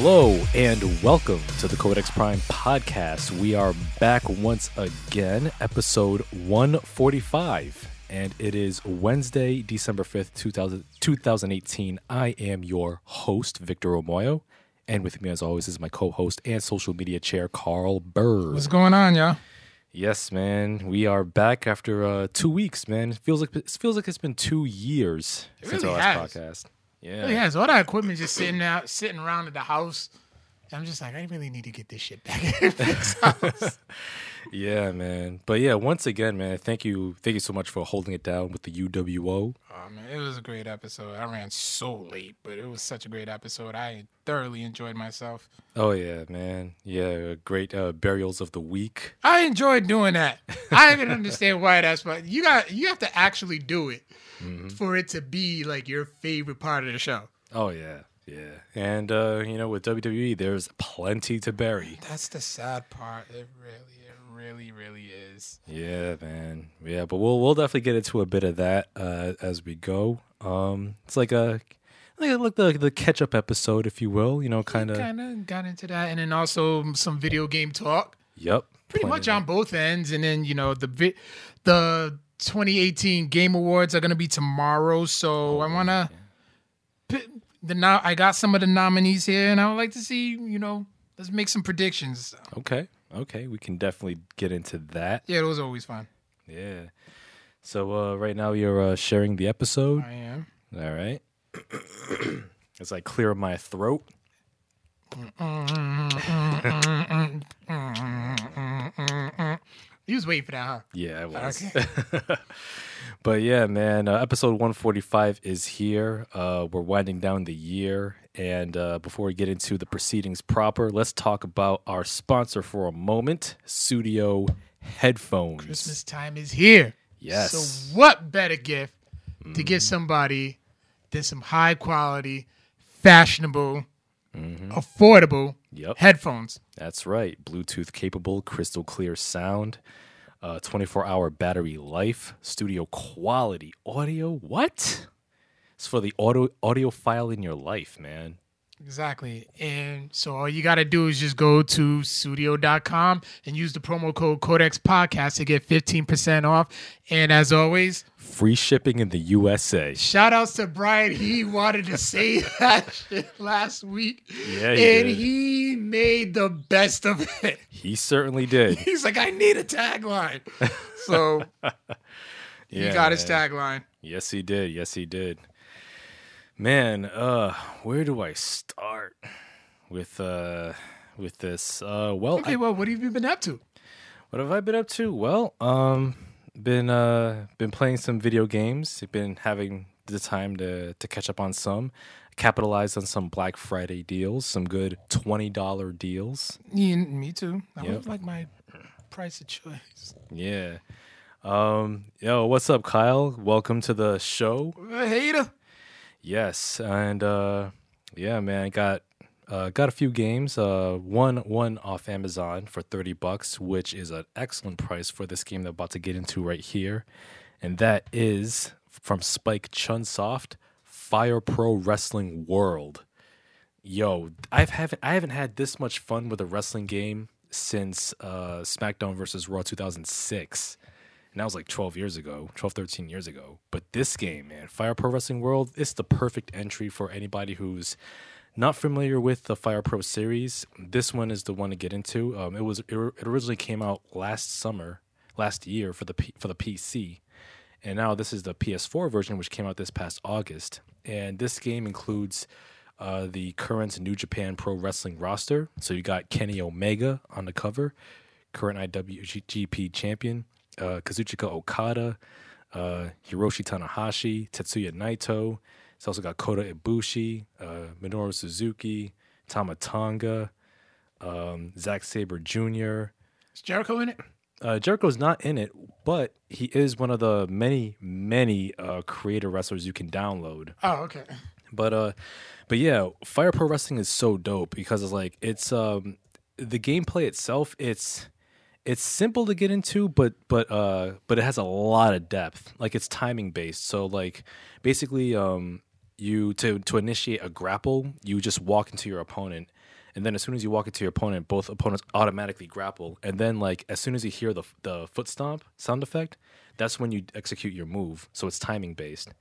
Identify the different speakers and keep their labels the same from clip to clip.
Speaker 1: Hello and welcome to the Codex Prime podcast. We are back once again, episode 145, and it is Wednesday, December 5th, 2000, 2018. I am your host, Victor Omoyo, and with me, as always, is my co host and social media chair, Carl Burr.
Speaker 2: What's going on, y'all?
Speaker 1: Yes, man, we are back after uh, two weeks, man. It feels like it feels like it's been two years
Speaker 2: It
Speaker 1: since
Speaker 2: really
Speaker 1: our last
Speaker 2: has.
Speaker 1: podcast. Yeah,
Speaker 2: has all that equipment just sitting out, sitting around at the house. I'm just like, I really need to get this shit back in this house.
Speaker 1: Yeah, man. But yeah, once again, man, thank you, thank you so much for holding it down with the UWO.
Speaker 2: Oh man, it was a great episode. I ran so late, but it was such a great episode. I thoroughly enjoyed myself.
Speaker 1: Oh yeah, man. Yeah, great uh, burials of the week.
Speaker 2: I enjoyed doing that. I even understand why that's but you got you have to actually do it for it to be like your favorite part of the show.
Speaker 1: Oh yeah, yeah. And uh, you know, with WWE, there's plenty to bury.
Speaker 2: That's the sad part. It really, really, really is.
Speaker 1: Yeah, man. Yeah, but we'll we'll definitely get into a bit of that uh, as we go. Um, it's like a like, like the the catch up episode, if you will. You know, kind of.
Speaker 2: Kind of got into that, and then also some video game talk.
Speaker 1: Yep.
Speaker 2: pretty
Speaker 1: plenty
Speaker 2: much on both ends and then you know the vi- the 2018 game awards are going to be tomorrow so i want to the now i got some of the nominees here and i would like to see you know let's make some predictions.
Speaker 1: Okay. Okay, we can definitely get into that.
Speaker 2: yeah it was always fun
Speaker 1: Yeah. So uh, right now you're uh, sharing the episode.
Speaker 2: i am
Speaker 1: All right. As I clear my throat.
Speaker 2: you was waiting for that huh
Speaker 1: Yeah, I was.
Speaker 2: okay
Speaker 1: But yeah, man, uh, episode 145 is here. Uh, we're winding down the year. And uh, before we get into the proceedings proper, let's talk about our sponsor for a moment Studio Headphones.
Speaker 2: christmas time is here
Speaker 1: Yes.
Speaker 2: so what better gift to get somebody than some high quality fashionable affordable
Speaker 1: Yep.
Speaker 2: headphones
Speaker 1: That's right. Bluetooth capable, crystal clear sound, uh, 24 hour battery life, studio quality audio. What? It's for the audio audiophile in your life, man.
Speaker 2: Exactly. And so all you got to do is just go to studio.com and use the promo code Codex Podcast to get 15% off. And as always,
Speaker 1: Free shipping in the USA.
Speaker 2: shout outs to Brian. He wanted to say that shit last week.
Speaker 1: Yeah, he
Speaker 2: and
Speaker 1: did.
Speaker 2: he made the best of it.
Speaker 1: He certainly did.
Speaker 2: He's like, I need a tagline. So he
Speaker 1: Yeah,
Speaker 2: got his tagline.
Speaker 1: Yes, he did. Yes, he did. Man, uh, where do I start with uh with this? Uh, well,
Speaker 2: Okay,
Speaker 1: I-
Speaker 2: well, what have you been up to?
Speaker 1: What have I been up to? Well, um, been uh been playing some video games. Been having the time to to catch up on some, capitalized on some Black Friday deals, some good twenty dollar deals.
Speaker 2: Yeah, me too. That
Speaker 1: Yep.
Speaker 2: like my price of choice.
Speaker 1: Yeah. Um, yo, what's up, Kyle? Welcome to the show.
Speaker 2: Hater.
Speaker 1: Yes, and uh, yeah, man, got uh, got a few games. Uh, one one off Amazon for thirty bucks, which is an excellent price for this game that I'm about to get into right here, and that is from Spike Chunsoft, Fire Pro Wrestling World. Yo, I've haven't I haven't had this much fun with a wrestling game since uh, SmackDown versus Raw 2006 and that was like 12 years ago 12 13 years ago. But this game man fire pro wrestling world it's the perfect entry for anybody who's not familiar with the fire pro series. This one is the one to get into. Um, it was it originally came out last summer last year for the P, for the pc and now this is the ps4 version which came out this past august. And this game includes uh, the current new japan pro wrestling roster. So you got kenny omega on the cover current iwgp champion uh, Kazuchika Okada, uh, Hiroshi Tanahashi, Tetsuya Naito. It's also got Kota Ibushi, uh, Minoru Suzuki, Tama Tonga, um, Zack Sabre Jr.
Speaker 2: Is Jericho in it?
Speaker 1: Uh, Jericho's not in it, but he is one of the many, many uh, creator wrestlers you can download.
Speaker 2: Oh, okay.
Speaker 1: But uh, but yeah, Fire Pro Wrestling is so dope because it's like it's um the gameplay itself. It's it's simple to get into, but but uh but it has a lot of depth. Like it's timing based. So like basically um you to to initiate a grapple, you just walk into your opponent, and then as soon as you walk into your opponent, both opponents automatically grapple, and then like as soon as you hear the the foot stomp sound effect, that's when you execute your move. So it's timing based,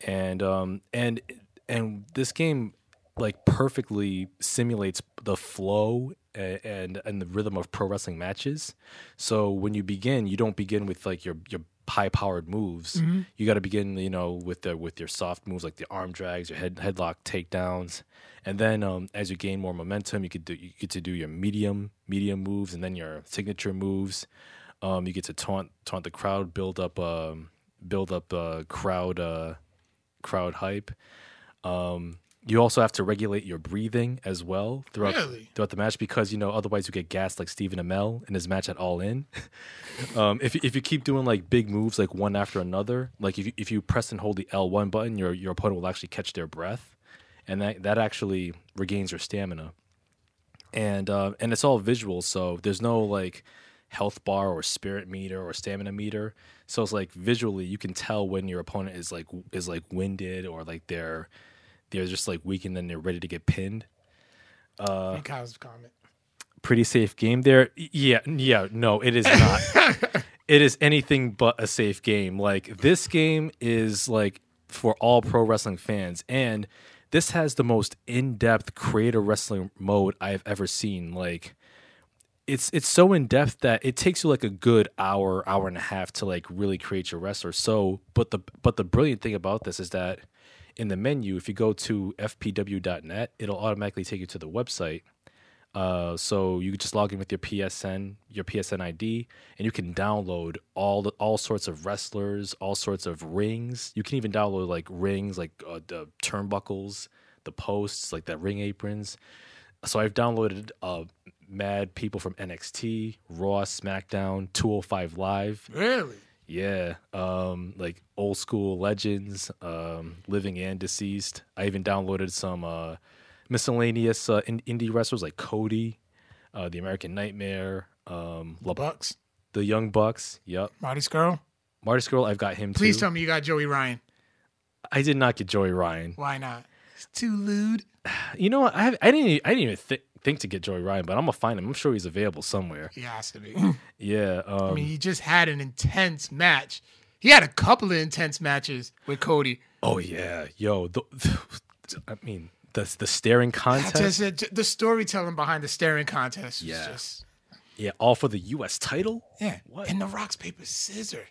Speaker 1: and um and and this game like perfectly simulates the flow a- and and the rhythm of pro wrestling matches. So when you begin, you don't begin with like your your high powered moves. You got to begin, you know, with the with your soft moves like the arm drags, your head headlock takedowns, and then um, as you gain more momentum, you could do you get to do your medium medium moves, and then your signature moves. Um, you get to taunt taunt the crowd, build up um, build up uh, crowd uh, crowd hype. Um, you also have to regulate your breathing as well throughout
Speaker 2: Really?
Speaker 1: throughout the match because you know otherwise you get gassed like Stephen Amell in his match at All In. um, if you- if you keep doing like big moves like one after another, like if you, if you press and hold the L one button, your your opponent will actually catch their breath, and that that actually regains your stamina. And uh, and it's all visual, so there's no like health bar or spirit meter or stamina meter. So it's like visually you can tell when your opponent is like is like winded or like they're they're just like weakened and they're ready to get pinned.
Speaker 2: Uh, Think I comment.
Speaker 1: pretty safe game there. Yeah, yeah, no, it is not. it is anything but a safe game. Like this game is like for all pro wrestling fans and this has the most in-depth creative wrestling mode I've ever seen. Like it's it's so in depth that it takes you like a good hour, hour and a half to like really create your wrestler. So, but the but the brilliant thing about this is that in the menu, if you go to fpw.net, it'll automatically take you to the website. Uh, so you just log in with your PSN, your PSN ID, and you can download all the all sorts of wrestlers, all sorts of rings. You can even download like rings, like uh, the turnbuckles, the posts, like the ring aprons. So I've downloaded uh, mad people from NXT, Raw, SmackDown, 205 Live.
Speaker 2: Really?
Speaker 1: Yeah, um, like old school legends, um, living and deceased. I even downloaded some uh, miscellaneous uh, in- indie wrestlers like Cody, uh, the American Nightmare, um, La-
Speaker 2: Bucks.
Speaker 1: the Young Bucks. Yep,
Speaker 2: Marty Scurll.
Speaker 1: Marty Scurll. I've got him
Speaker 2: Please
Speaker 1: too.
Speaker 2: tell me you got Joey Ryan.
Speaker 1: I did not get Joey Ryan.
Speaker 2: Why not? It's too lewd.
Speaker 1: You know what? I, have, I didn't. I didn't even thi- think to get Joey Ryan, but I'm gonna find him. I'm sure he's available somewhere.
Speaker 2: He has to be.
Speaker 1: Yeah. Um,
Speaker 2: I mean, he just had an intense match. He had a couple of intense matches with Cody.
Speaker 1: oh yeah, yo. The, I mean, the the staring contest.
Speaker 2: Just, the storytelling behind the staring contest
Speaker 1: Yeah.
Speaker 2: just
Speaker 1: Yeah, all for the U.S. title.
Speaker 2: yeah.
Speaker 1: What?
Speaker 2: And the rocks paper scissor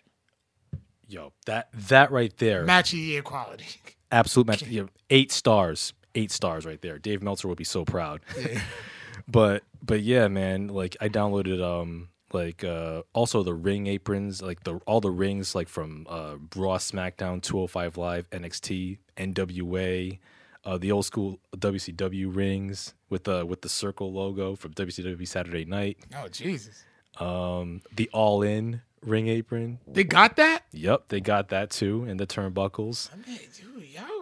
Speaker 1: Yo, that that right there,
Speaker 2: match of the year quality.
Speaker 1: absolute match. Know, eight stars, eight stars right there. Dave Meltzer would be so proud. but but yeah, man, like I downloaded um like uh also the ring aprons, like the all the rings like from uh Raw, SmackDown, 205 Live, NXT, NWA, uh the old school WCW rings with the with the circle logo from WCW Saturday Night,
Speaker 2: Oh Jesus!
Speaker 1: um the All In ring apron.
Speaker 2: They got that.
Speaker 1: Yep, they got that too, and the turnbuckles.
Speaker 2: I mean,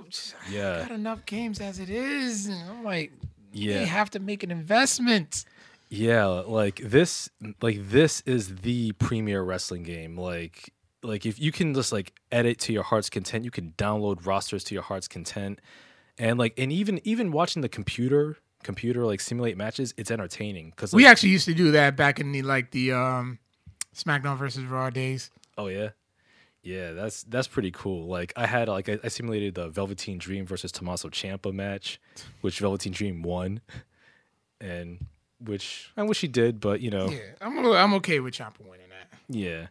Speaker 2: just,
Speaker 1: Yeah.
Speaker 2: I got enough games as it is, and I'm like,
Speaker 1: Yeah.
Speaker 2: they have to make an investment.
Speaker 1: Yeah, like this like this is the premier wrestling game. Like like if you can just like edit to your heart's content, you can download rosters to your heart's content. And like and even even watching the computer computer like simulate matches, it's entertaining cuz
Speaker 2: We actually used to do that back in the like the um SmackDown versus Raw days.
Speaker 1: oh yeah. Yeah, that's that's pretty cool. Like I had like I, I simulated the Velveteen Dream versus Tommaso Ciampa match, which Velveteen Dream won. And which I wish he did, but you know,
Speaker 2: Yeah, I'm I'm okay with Ciampa winning that.
Speaker 1: Yeah.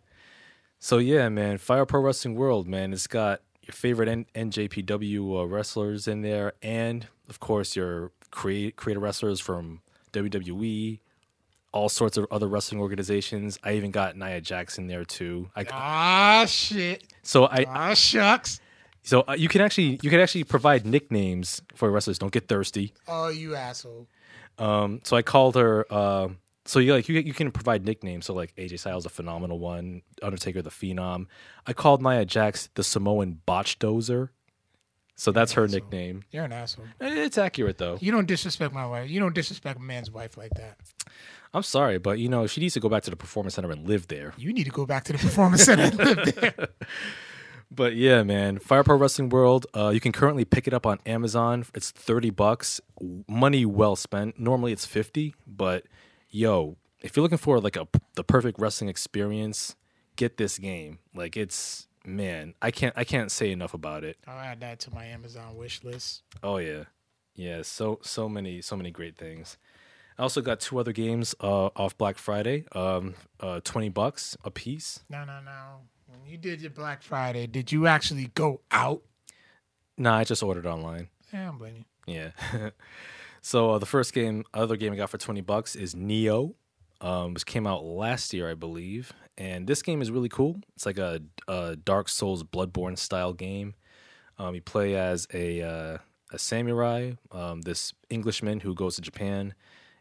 Speaker 1: So yeah, man, Fire Pro Wrestling World, man, it's got your favorite N- NJPW uh, wrestlers in there, and of course your create creator wrestlers from WWE, all sorts of other wrestling organizations. I even got Nia Jackson there too. I,
Speaker 2: Ah shit!
Speaker 1: so I
Speaker 2: Ah shucks!
Speaker 1: so uh, you can actually you can actually provide nicknames for wrestlers. Don't get thirsty.
Speaker 2: Oh, you asshole!
Speaker 1: Um, so I called her. Uh, so you like you you can provide nicknames. So like AJ Styles, a phenomenal one. Undertaker, the phenom. I called Nia Jax the Samoan botch dozer. So that's her nickname.
Speaker 2: You're an asshole.
Speaker 1: Eh, It's accurate though.
Speaker 2: You don't disrespect my wife. You don't disrespect a man's wife like that.
Speaker 1: I'm sorry, but you know she needs to go back to the performance center and live there.
Speaker 2: You need to go back to the performance center and live there.
Speaker 1: but yeah, man, Fire Pro Wrestling World. Uh, you can currently pick it up on Amazon. It's thirty bucks. Money well spent. Normally it's fifty, but yo, if you're looking for like a the perfect wrestling experience, get this game. Like it's man, I can't I can't say enough about it.
Speaker 2: I'll add that to my Amazon wish list.
Speaker 1: Oh yeah, yeah. So so many so many great things. I also got two other games uh, off Black Friday. Um, uh, twenty bucks a piece.
Speaker 2: No, no, no. When you did your Black Friday, did you actually go out?
Speaker 1: Nah, I just ordered online.
Speaker 2: Yeah, I'm blaming you.
Speaker 1: Yeah. so uh, the first game, other game I got for twenty bucks is Nioh, um, which came out last year, I believe. And this game is really cool. It's like a, a Dark Souls Bloodborne style game. Um, you play as a uh, a samurai, um, this Englishman who goes to Japan,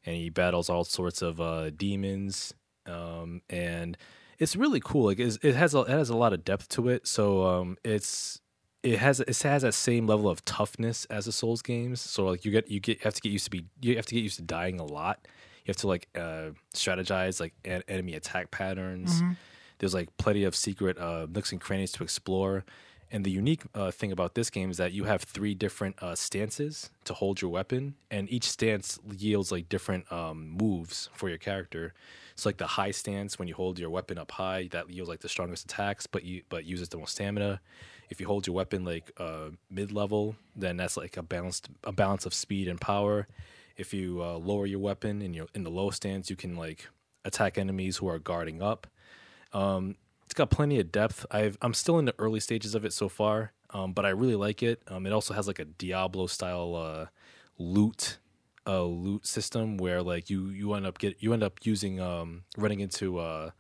Speaker 1: and he battles all sorts of uh, demons. Um, and it's really cool. Like it has a, it has a lot of depth to it. So um, it's it has it has that same level of toughness as the Souls games. So like you get you get you have to get used to be you have to get used to dying a lot. You have to like uh, strategize like en- enemy attack patterns. There's like plenty of secret uh, nooks and crannies to explore. And the unique uh, thing about this game is that you have three different uh, stances to hold your weapon, and each stance yields like different um, moves for your character. So like the high stance, when you hold your weapon up high, that yields like the strongest attacks, but you but uses the most stamina. If you hold your weapon like uh, mid level, then that's like a balanced a balance of speed and power. If you uh, lower your weapon in your in the low stance, you can like attack enemies who are guarding up. Um, it's got plenty of depth. I've I'm still in the early stages of it so far, um, but I really like it. Um, it also has like a Diablo style uh, loot uh, loot system where like you you end up get you end up using um, running into uh,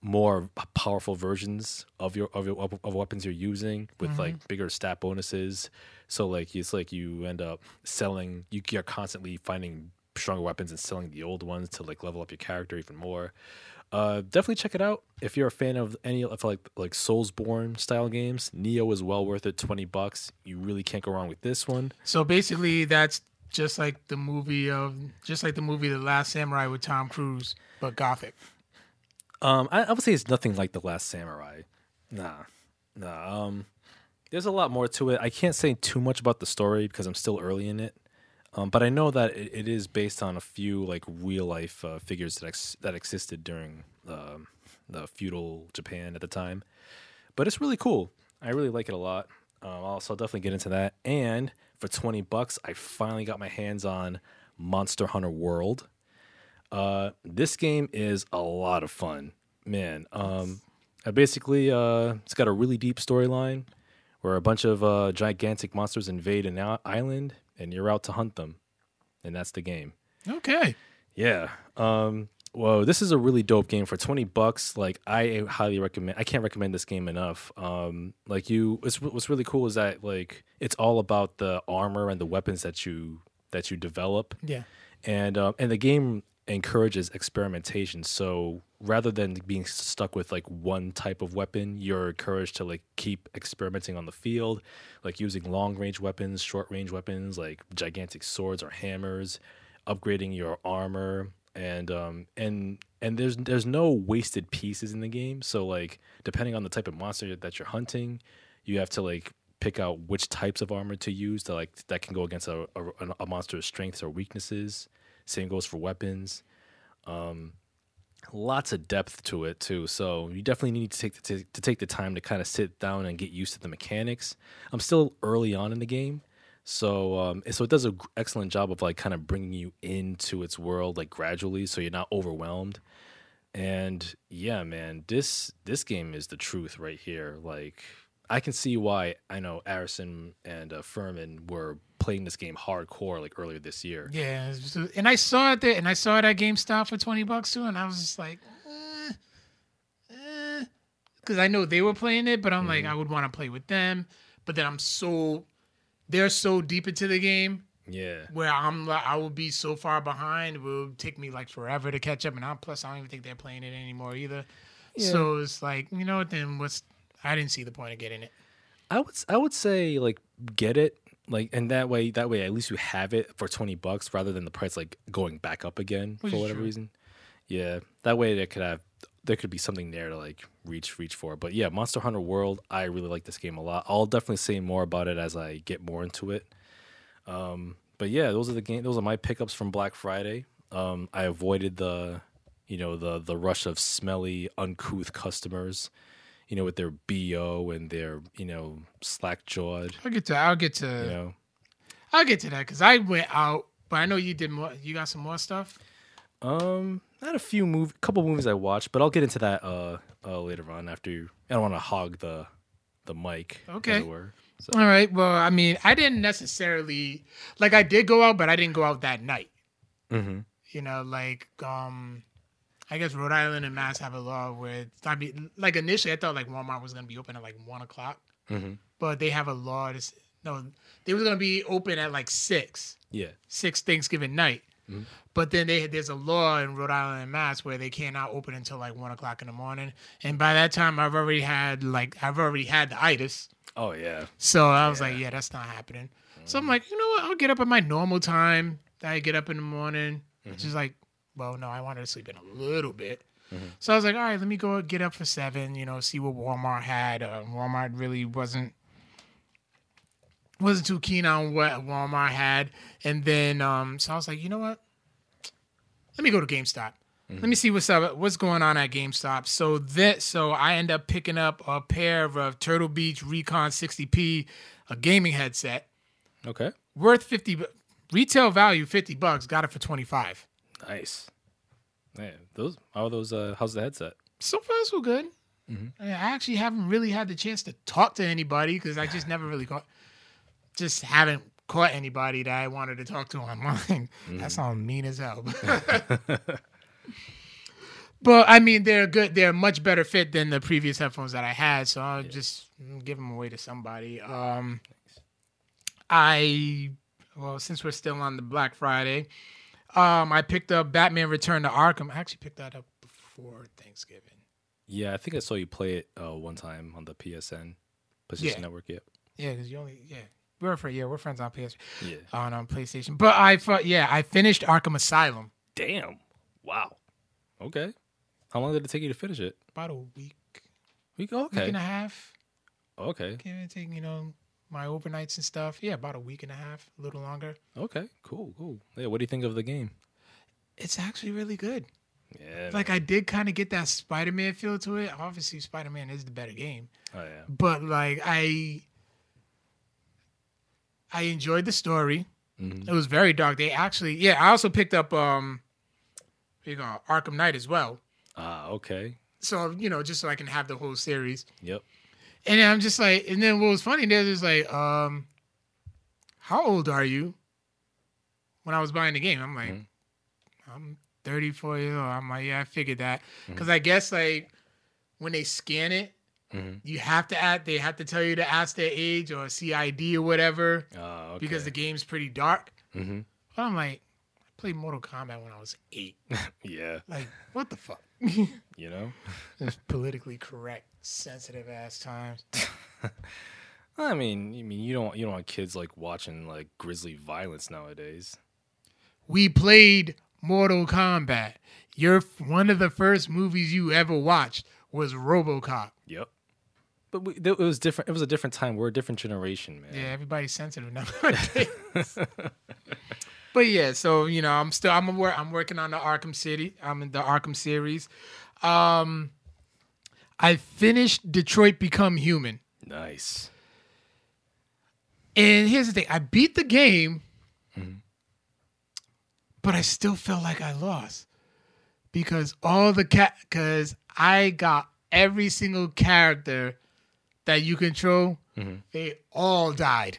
Speaker 1: more powerful versions of your of your of weapons you're using with like bigger stat bonuses. So like it's like you end up selling. You are constantly finding stronger weapons and selling the old ones to like level up your character even more. Uh, definitely check it out if you're a fan of any of like like Soulsborne style games. Nioh is well worth it. Twenty bucks. You really can't go wrong with this one.
Speaker 2: So basically, that's just like the movie of just like the movie The Last Samurai with Tom Cruise, but gothic.
Speaker 1: Um, I, I would say it's nothing like the Last Samurai. Nah, nah. Um, there's a lot more to it. I can't say too much about the story because I'm still early in it. Um, but I know that it, it is based on a few like real life uh, figures that ex- that existed during um the feudal Japan at the time. But it's really cool. I really like it a lot. Um, so I'll definitely get into that. And for twenty bucks, I finally got my hands on Monster Hunter World. Uh, this game is a lot of fun, man. Um, I basically, uh, it's got a really deep storyline where a bunch of uh, gigantic monsters invade an island, and you're out to hunt them, and that's the game.
Speaker 2: Okay.
Speaker 1: Yeah. Um, whoa, this is a really dope game for twenty bucks. Like, I highly recommend. I can't recommend this game enough. Um, like you, it's, what's really cool is that like it's all about the armor and the weapons that you that you develop
Speaker 2: Yeah.
Speaker 1: and um, and the game encourages experimentation. So rather than being stuck with like one type of weapon, you're encouraged to like keep experimenting on the field, like using long range weapons, short range weapons, like gigantic swords or hammers, upgrading your armor, and um and and there's there's no wasted pieces in the game. So like depending on the type of monster that you're hunting, you have to like pick out which types of armor to use to like that can go against a, a, a monster's strengths or weaknesses. Same goes for weapons. Um, lots of depth to it too. So you definitely need to take the, to, to take the time to kind of sit down and get used to the mechanics. I'm still early on in the game, so um, so it does an excellent job of like kind of bringing you into its world like gradually, so you're not overwhelmed. And yeah, man, this this game is the truth right here. Like I can see why I know Arison and uh, Furman were playing this game hardcore like earlier this year.
Speaker 2: Yeah. And I saw it there, and I saw it at GameStop for twenty bucks too, and I was just like, uh, uh, because I know they were playing it, but I'm like, mm-hmm. I would want to play with them. But then I'm so, they're so deep into the game
Speaker 1: Yeah.
Speaker 2: where I'm like, I will be so far behind. It will take me like forever to catch up, and I plus I don't even think they're playing it anymore either. So it's like, you know what? Then what's? I didn't see the point of getting it.
Speaker 1: I would I would say like get it like and that way that way at least you have it for 20 bucks rather than the price like going back up again
Speaker 2: Which
Speaker 1: for whatever
Speaker 2: true.
Speaker 1: reason. Yeah, that way there could have there could be something there to like reach reach for. But yeah, Monster Hunter World, I really like this game a lot. I'll definitely say more about it as I get more into it. Um, but yeah, those are the game. Those are my pickups from Black Friday. Um, I avoided the, you know, the the rush of smelly, uncouth customers, you know, with their bo and their you know slack jawed.
Speaker 2: I'll get to. I'll get to.
Speaker 1: You know,
Speaker 2: I'll get to that because I went out, but I know you did more. You got some more stuff.
Speaker 1: um, I had a few move, couple movies I watched, but I'll get into that uh, uh later on after. You, I don't want to hog the the mic,
Speaker 2: Okay.
Speaker 1: were. So,
Speaker 2: All right. Well, I mean, I didn't necessarily like. I did go out, but I didn't go out that night.
Speaker 1: Mm-hmm.
Speaker 2: You know, like um, I guess Rhode Island and Mass have a law where I mean, like initially I thought like Walmart was gonna be open at like one o'clock,
Speaker 1: hmm
Speaker 2: but they have a law. To, no, they were gonna be open at like six.
Speaker 1: Yeah.
Speaker 2: six Thanksgiving night.
Speaker 1: Mhm.
Speaker 2: But then they there's a law in Rhode Island and Mass where they cannot open until like one o'clock in the morning. And by that time, I've already had like I've already had the itis.
Speaker 1: Oh yeah.
Speaker 2: So I was like,
Speaker 1: Yeah.
Speaker 2: yeah, that's not happening. So I'm like, you know what? I'll get up at my normal time that I get up in the morning, which is like, well, no, I wanted to sleep in a little bit. So I was like, all right, let me go get up for seven. You know, see what Walmart had. Uh, Walmart really wasn't wasn't too keen on what Walmart had, and then um, so I was like, you know what? Let me go to GameStop. Let me see what's up, what's going on at GameStop. So that so I end up picking up a pair of uh, Turtle Beach Recon 60p, a gaming headset
Speaker 1: Okay.
Speaker 2: worth 50 retail value 50 bucks got it for 25
Speaker 1: Nice. Man, those how are those? Uh, how's the headset?
Speaker 2: so far so good. I actually haven't really had the chance to talk to anybody because i just never really caught just haven't caught anybody that i wanted to talk to online. That sounds mean as hell. But i mean they're good they're much better fit than the previous headphones that i had so i'll just give them away to somebody. Um i well since we're still on the black friday um i picked up batman return to arkham i actually picked that up before thanksgiving
Speaker 1: Yeah, I think I saw you play it uh, one time on the PSN, PlayStation
Speaker 2: Yeah.
Speaker 1: Network. Yeah.
Speaker 2: Yeah, because you only yeah we're for yeah we're friends on PS
Speaker 1: Yeah.
Speaker 2: on um, PlayStation. But I yeah I finished Arkham Asylum
Speaker 1: Damn. Wow. Okay. How long did it take you to finish it?
Speaker 2: about a week week
Speaker 1: okay.
Speaker 2: Week and a half.
Speaker 1: Okay.
Speaker 2: Give and take you know my overnights and stuff. Yeah, about a week and a half, a little longer.
Speaker 1: Okay. Cool. Cool. Yeah. What do you think of the game?
Speaker 2: It's actually really good.
Speaker 1: Yeah.
Speaker 2: Like I did kind of get that Spider Man feel to it. Obviously, Spider Man is the better game,
Speaker 1: oh yeah.
Speaker 2: but like I I enjoyed the story.
Speaker 1: hmm
Speaker 2: It was very dark. They actually yeah. I also picked up um, you go Arkham Knight as well.
Speaker 1: Ah. Okay.
Speaker 2: so you know just so i can have the whole series
Speaker 1: Yep.
Speaker 2: And then i'm just like and then what was funny there is like um how old are you when i was buying the game i'm like
Speaker 1: Mhm.
Speaker 2: i'm 34 years old i'm like yeah i figured that
Speaker 1: Mm-hmm.
Speaker 2: because i guess like when they scan it
Speaker 1: hmm
Speaker 2: you have to add they have to tell you to ask their age or cid or whatever
Speaker 1: Ah. Okay.
Speaker 2: because the game's pretty dark
Speaker 1: hmm
Speaker 2: but i'm like i played mortal kombat when i was eight
Speaker 1: yeah.
Speaker 2: like what the fuck
Speaker 1: You know.
Speaker 2: It's politically correct sensitive ass times
Speaker 1: I mean, you mean you don't you don't want kids like watching like grisly violence nowadays.
Speaker 2: we played Mortal Kombat. Your one of the first movies you ever watched was RoboCop.
Speaker 1: Yep. But we, it was different. It was a different time. We're a different generation, man.
Speaker 2: Yeah, everybody's sensitive nowadays. but yeah, so you know, I'm still I'm wor- I'm working on the Arkham City. I'm in the Arkham series. Um, I finished Detroit Become Human,
Speaker 1: Nice.
Speaker 2: and here's the thing: I beat the game,
Speaker 1: Mhm.
Speaker 2: but I still felt like I lost because all the cat because I got every single character that you control.
Speaker 1: Mhm.
Speaker 2: They all died.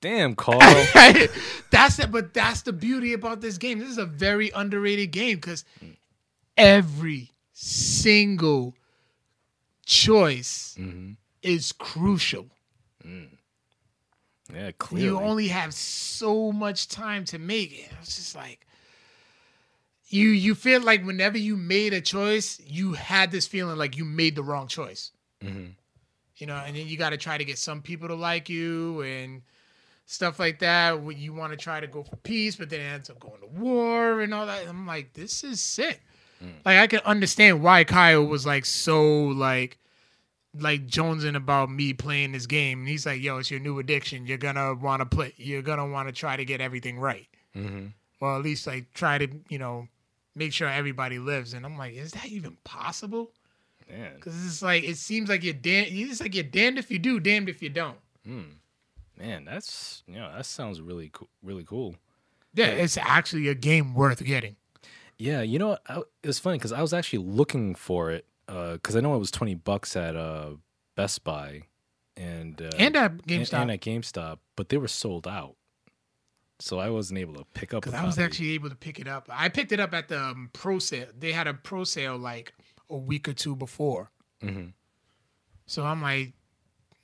Speaker 1: Damn, Carl.
Speaker 2: that's it. But that's the beauty about this game. This is a very underrated game because every single choice
Speaker 1: hmm
Speaker 2: is crucial.
Speaker 1: Yeah, clearly.
Speaker 2: You only have so much time to make it. It's just like you you feel like whenever you made a choice, you had this feeling like you made the wrong choice.
Speaker 1: Mhm.
Speaker 2: You know, and then you got to try to get some people to like you and stuff like that. You want to try to go for peace, but then it ends up going to war and all that. I'm like, this is sick. Like I can understand why Kyle was like so like like jonesing about me playing this game. And he's like, "Yo, it's your new addiction. You're gonna want to play. You're gonna want to try to get everything right,
Speaker 1: Mm-hmm.
Speaker 2: or at least like try to you know make sure everybody lives." And I'm like, "Is that even possible?"
Speaker 1: Man,
Speaker 2: Because it's like it seems like you're damn. It's like you're damned if you do, damned if you don't.
Speaker 1: man, that's you know that sounds really cool. Really cool.
Speaker 2: Yeah, it's actually a game worth getting.
Speaker 1: Yeah, you know, what? I, it's funny because I was actually looking for it because I know it was twenty bucks at uh, Best Buy and uh,
Speaker 2: And at GameStop.
Speaker 1: and at GameStop, but they were sold out, so I wasn't able to pick up.
Speaker 2: Because I was actually able to pick it up. I picked it up at the um, pro sale. They had a pro sale like a week or two before.
Speaker 1: Mhm.
Speaker 2: So I'm like,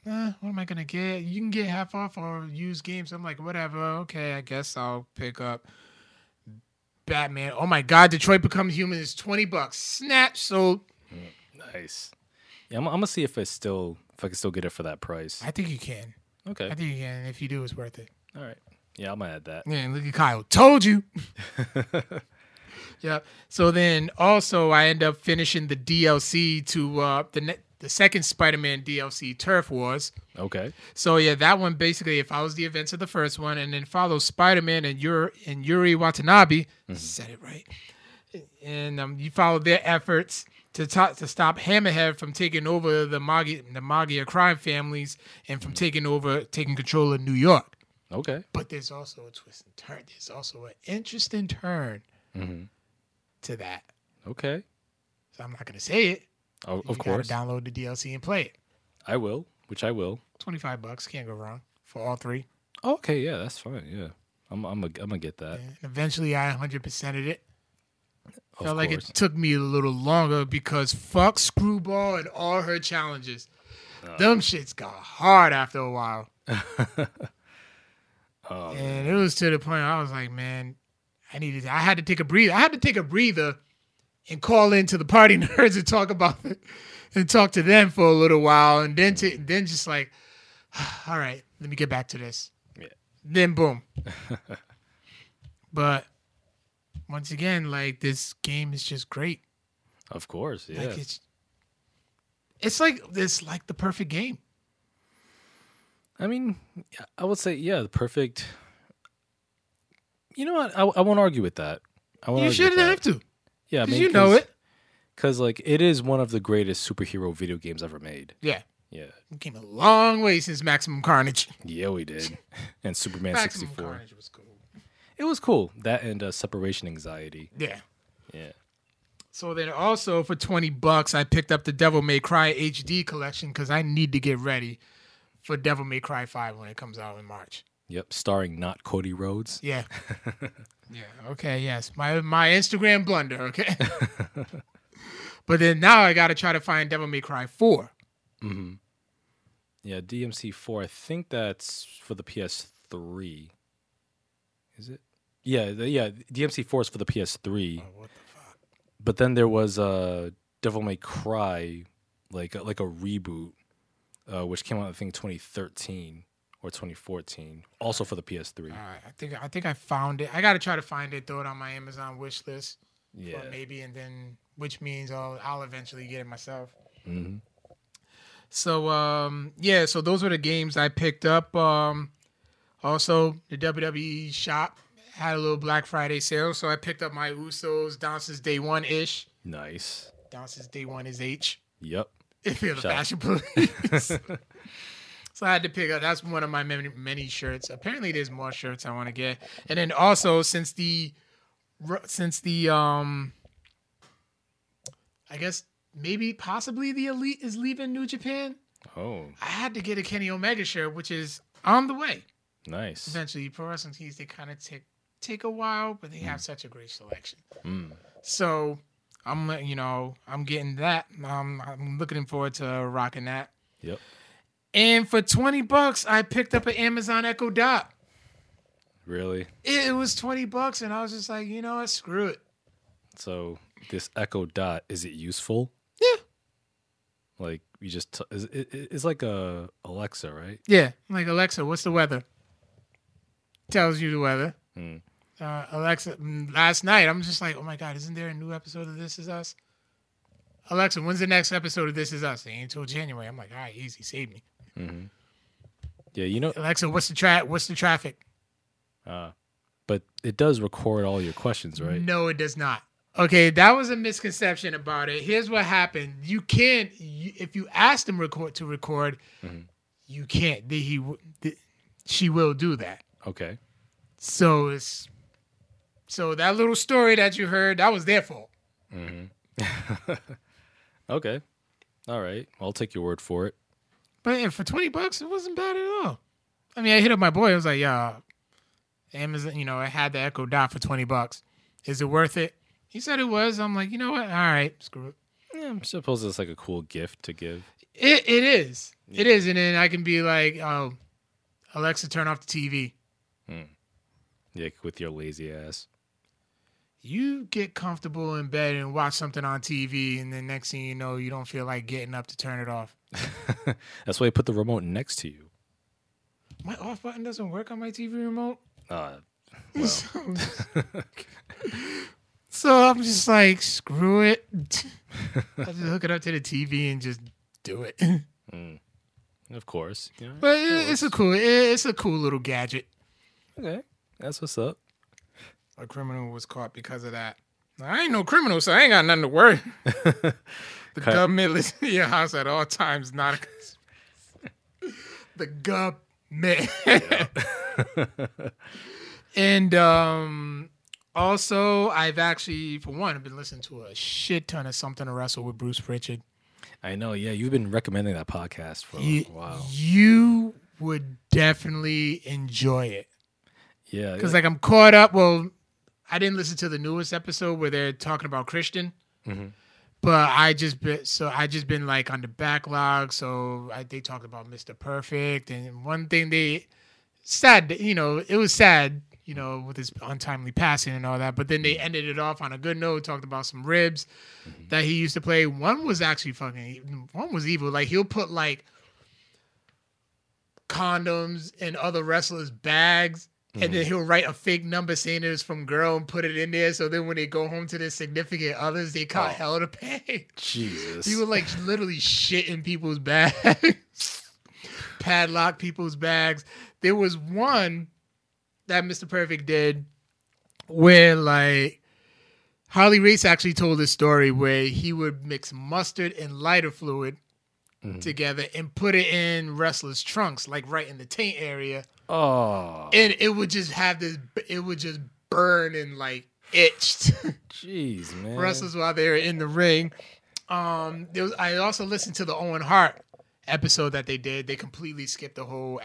Speaker 2: eh, what am I gonna get? You can get half off or use games. I'm like, whatever. Okay, I guess I'll pick up Batman. Oh my God, Detroit Become Human is twenty bucks. Snap, So
Speaker 1: nice. Yeah, I'm, I'm gonna see if it's still if I can still get it for that price.
Speaker 2: I think you can.
Speaker 1: Okay,
Speaker 2: I think you can. If you do, it's worth it.
Speaker 1: all right. Yeah, I'm gonna add that.
Speaker 2: Yeah, look at Kyle. Told you. yeah. So then also I end up finishing the DLC to uh the ne- the second Spider-Man DLC Turf Wars.
Speaker 1: Okay.
Speaker 2: So yeah, that one basically it follows the events of the first one and then follows Spider-Man and Yuri and Yuri Watanabe. Said it right. And um, you follow their efforts to to to stop Hammerhead from taking over the Magi the Maggia crime families and from taking over taking control of New York.
Speaker 1: Okay.
Speaker 2: But there's also a twist and turn. There's also an interesting turn
Speaker 1: Mhm.
Speaker 2: to that.
Speaker 1: Okay.
Speaker 2: So I'm not gonna say it.
Speaker 1: Oh, of course,
Speaker 2: download the DLC and play it.
Speaker 1: I will. Which I will.
Speaker 2: Twenty five bucks, can't go wrong for all three.
Speaker 1: Oh, okay. Yeah, that's fine. Yeah, I'm. I'm. A, I'm gonna get that.
Speaker 2: And eventually, I 100 percented it.
Speaker 1: Of
Speaker 2: Felt like it took me a little longer because fuck Screwball and all her challenges.
Speaker 1: Uh.
Speaker 2: Them shits got hard after a while.
Speaker 1: Oh,
Speaker 2: and it was to the point I was like, man, I needed. I had to take a breather. I had to take a breather and call into the party nerds and talk about it and talk to them for a little while, and then to, then just like, all right, let me get back to this.
Speaker 1: Yeah.
Speaker 2: Then boom. but once again, like this game is just great.
Speaker 1: Of course. Yeah.
Speaker 2: Like it's it's like it's like the perfect game.
Speaker 1: I mean, I would say yeah, the perfect. You know what? I, I won't argue with that. I won't
Speaker 2: You shouldn't have to.
Speaker 1: Yeah, I mean,
Speaker 2: you know it.
Speaker 1: Because like it is one of the greatest superhero video games ever made.
Speaker 2: Yeah.
Speaker 1: Yeah.
Speaker 2: We came a long way since Maximum Carnage.
Speaker 1: Yeah, we did. And Superman
Speaker 2: Maximum
Speaker 1: 64.
Speaker 2: Carnage was cool.
Speaker 1: It was cool. That and uh, separation anxiety.
Speaker 2: Yeah.
Speaker 1: Yeah.
Speaker 2: So then also for 20 bucks, I picked up the Devil May Cry HD collection because I need to get ready for Devil May Cry 5 when it comes out in March.
Speaker 1: Yep. Starring not Cody Rhodes.
Speaker 2: Yeah. yeah. Okay. Yes. My my Instagram blunder. Okay. but then now I got to try to find Devil May Cry 4.
Speaker 1: Mm-hmm. Yeah, DMC four. I think that's for the PS3. Is it? Yeah, the, yeah. DMC four is for the PS3.
Speaker 2: Oh, what the fuck?
Speaker 1: But then there was uh, Devil May Cry, like like a reboot, uh, which came out I think 2013 or 2014, also for the PS3.
Speaker 2: All right. I think I think I found it. I got to try to find it. Throw it on my Amazon wish list.
Speaker 1: Yeah.
Speaker 2: Maybe, and then which means I'll I'll eventually get it myself.
Speaker 1: hmm
Speaker 2: So um yeah, so those were the games I picked up. Um also the WWE shop had a little Black Friday sale, so I picked up my Usos Dances Day One ish.
Speaker 1: Nice.
Speaker 2: Dances Day One is H.
Speaker 1: Yep.
Speaker 2: If you're the
Speaker 1: Shout.
Speaker 2: fashion police. so I had to pick up. That's one of my many, many shirts. Apparently, there's more shirts I want to get. And then also since the since the um, I guess maybe possibly the elite is leaving New Japan.
Speaker 1: Oh,
Speaker 2: I had to get a Kenny Omega shirt, which is on the way.
Speaker 1: nice.
Speaker 2: Eventually, pro wrestling tees they kind of take take a while, but they have such a great selection.
Speaker 1: Mm.
Speaker 2: So I'm you know I'm getting that. Um, I'm looking forward to rocking that.
Speaker 1: Yep.
Speaker 2: And for twenty bucks, I picked up an Amazon Echo Dot.
Speaker 1: Really.
Speaker 2: It was twenty bucks, and I was just like, you know what, screw it.
Speaker 1: So this Echo Dot is it useful?
Speaker 2: Yeah,
Speaker 1: Like you just t- is it, it- it's like a Alexa, right?
Speaker 2: yeah. Like Alexa, what's the weather? Tells you the weather.
Speaker 1: Mm.
Speaker 2: uh, Alexa, mm, last night, I'm just like, oh my God, isn't there a new episode of This Is Us? Alexa, when's the next episode of This Is Us? It ain't until January. I'm like, all right, easy, save me. Mm-hmm.
Speaker 1: Yeah, you know,
Speaker 2: Alexa, what's the tra- What's the traffic?
Speaker 1: uh, but it does record all your questions, right?
Speaker 2: No, it does not. Okay, that was a misconception about it. Here's what happened: you can't, you, if you ask them record to record, mm-hmm. you can't. The, he, the, she will do that.
Speaker 1: Okay.
Speaker 2: So it's so that little story that you heard that was their fault. Mm-hmm.
Speaker 1: Okay. All right. I'll take your word for it.
Speaker 2: But yeah, for twenty bucks, it wasn't bad at all. I mean, I hit up my boy. I was like, "Yeah, Amazon. You know, I had the Echo Dot for twenty bucks. Is it worth it?" He said it was. I'm like, you know what? All right, screw it.
Speaker 1: Yeah, I'm suppose it's like a cool gift to give.
Speaker 2: It it is. It is, and then I can be like, "Oh, Alexa, turn off the TV." Hmm.
Speaker 1: Yeah, with your lazy ass.
Speaker 2: You get comfortable in bed and watch something on TV, and then next thing you know, you don't feel like getting up to turn it off.
Speaker 1: That's why I put the remote next to you.
Speaker 2: My off button doesn't work on my TV remote.
Speaker 1: Uh,
Speaker 2: So I'm just like, screw it. I just hook it up to the TV and just do it.
Speaker 1: of course. Yeah.
Speaker 2: But it- it's a cool, it- it's a cool little gadget.
Speaker 1: Okay. That's what's up.
Speaker 2: A criminal was caught because of that. I ain't no criminal, so I ain't got nothing to worry. the
Speaker 1: Okay.
Speaker 2: government listen to your house at all times, not a the government. and um also I've actually for one I've been listening to a shit ton of something to wrestle with Bruce Pritchard.
Speaker 1: I know. Yeah, you've been recommending that podcast for
Speaker 2: You,
Speaker 1: a while.
Speaker 2: you would definitely enjoy it.
Speaker 1: Yeah.
Speaker 2: Because like I'm caught up. Well, I didn't listen to the newest episode where they're talking about Christian, mm-hmm. but I just been so I just been like on the backlog. So I, they talked about Mr. Perfect, and one thing they sad, you know, it was sad, you know, with his untimely passing and all that. But then they mm-hmm. ended it off on a good note. Talked about some ribs mm-hmm. that he used to play. One was actually fucking. One was evil. Like he'll put like condoms in other wrestlers' bags. And then mm-hmm. he'll write a fake number saying it was from girl and put it in there. So then when they go home to their significant others, they caught
Speaker 1: Oh.
Speaker 2: hell to pay.
Speaker 1: Jesus.
Speaker 2: He would like literally shit in people's bags, padlock people's bags. There was one that Mr. Perfect did where like Harley Race actually told this story where he would mix mustard and lighter fluid mm-hmm. together and put it in wrestlers' trunks, like right in the taint area,
Speaker 1: oh,
Speaker 2: and it would just have this. It would just burn and like itched.
Speaker 1: jeez, man.
Speaker 2: wrestlers while they were in the ring. Um, there was, I also listened to the Owen Hart episode that they did. They completely skipped the whole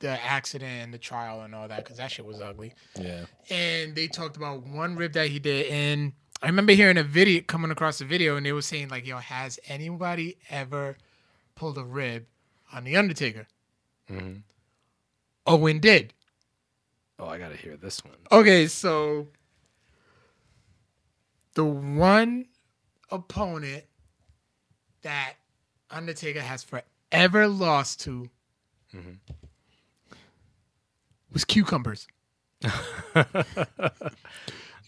Speaker 2: the accident and the trial and all that because that shit was ugly.
Speaker 1: Yeah.
Speaker 2: And they talked about one rib that he did, and I remember hearing a video coming across the video, and they were saying like, "Yo, has anybody ever pulled a rib on the Undertaker?" Owen did.
Speaker 1: Oh, I gotta hear this one.
Speaker 2: Okay, so the one opponent that Undertaker has forever lost to mm-hmm. was cucumbers.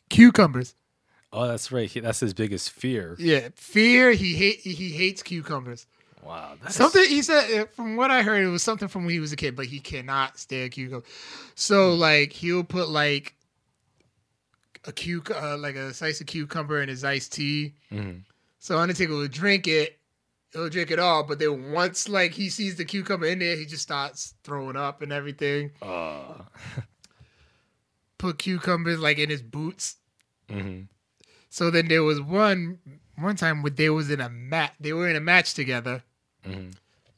Speaker 2: cucumbers.
Speaker 1: Oh, that's right. He, that's his biggest fear.
Speaker 2: Yeah, fear. He hate. He hates cucumbers.
Speaker 1: Wow. That's,
Speaker 2: Something he said uh, from what I heard, it was something from when he was a kid, but he cannot stand cucumber. So like he'll put like a cuc uh, like a slice of cucumber in his iced tea. So Undertaker will drink it. He'll drink it all, but then once like he sees the cucumber in there, he just starts throwing up and everything.
Speaker 1: Uh,
Speaker 2: Put cucumbers like in his boots.
Speaker 1: mhm.
Speaker 2: So then there was one one time where they was in a mat. They were in a match together.
Speaker 1: Mhm.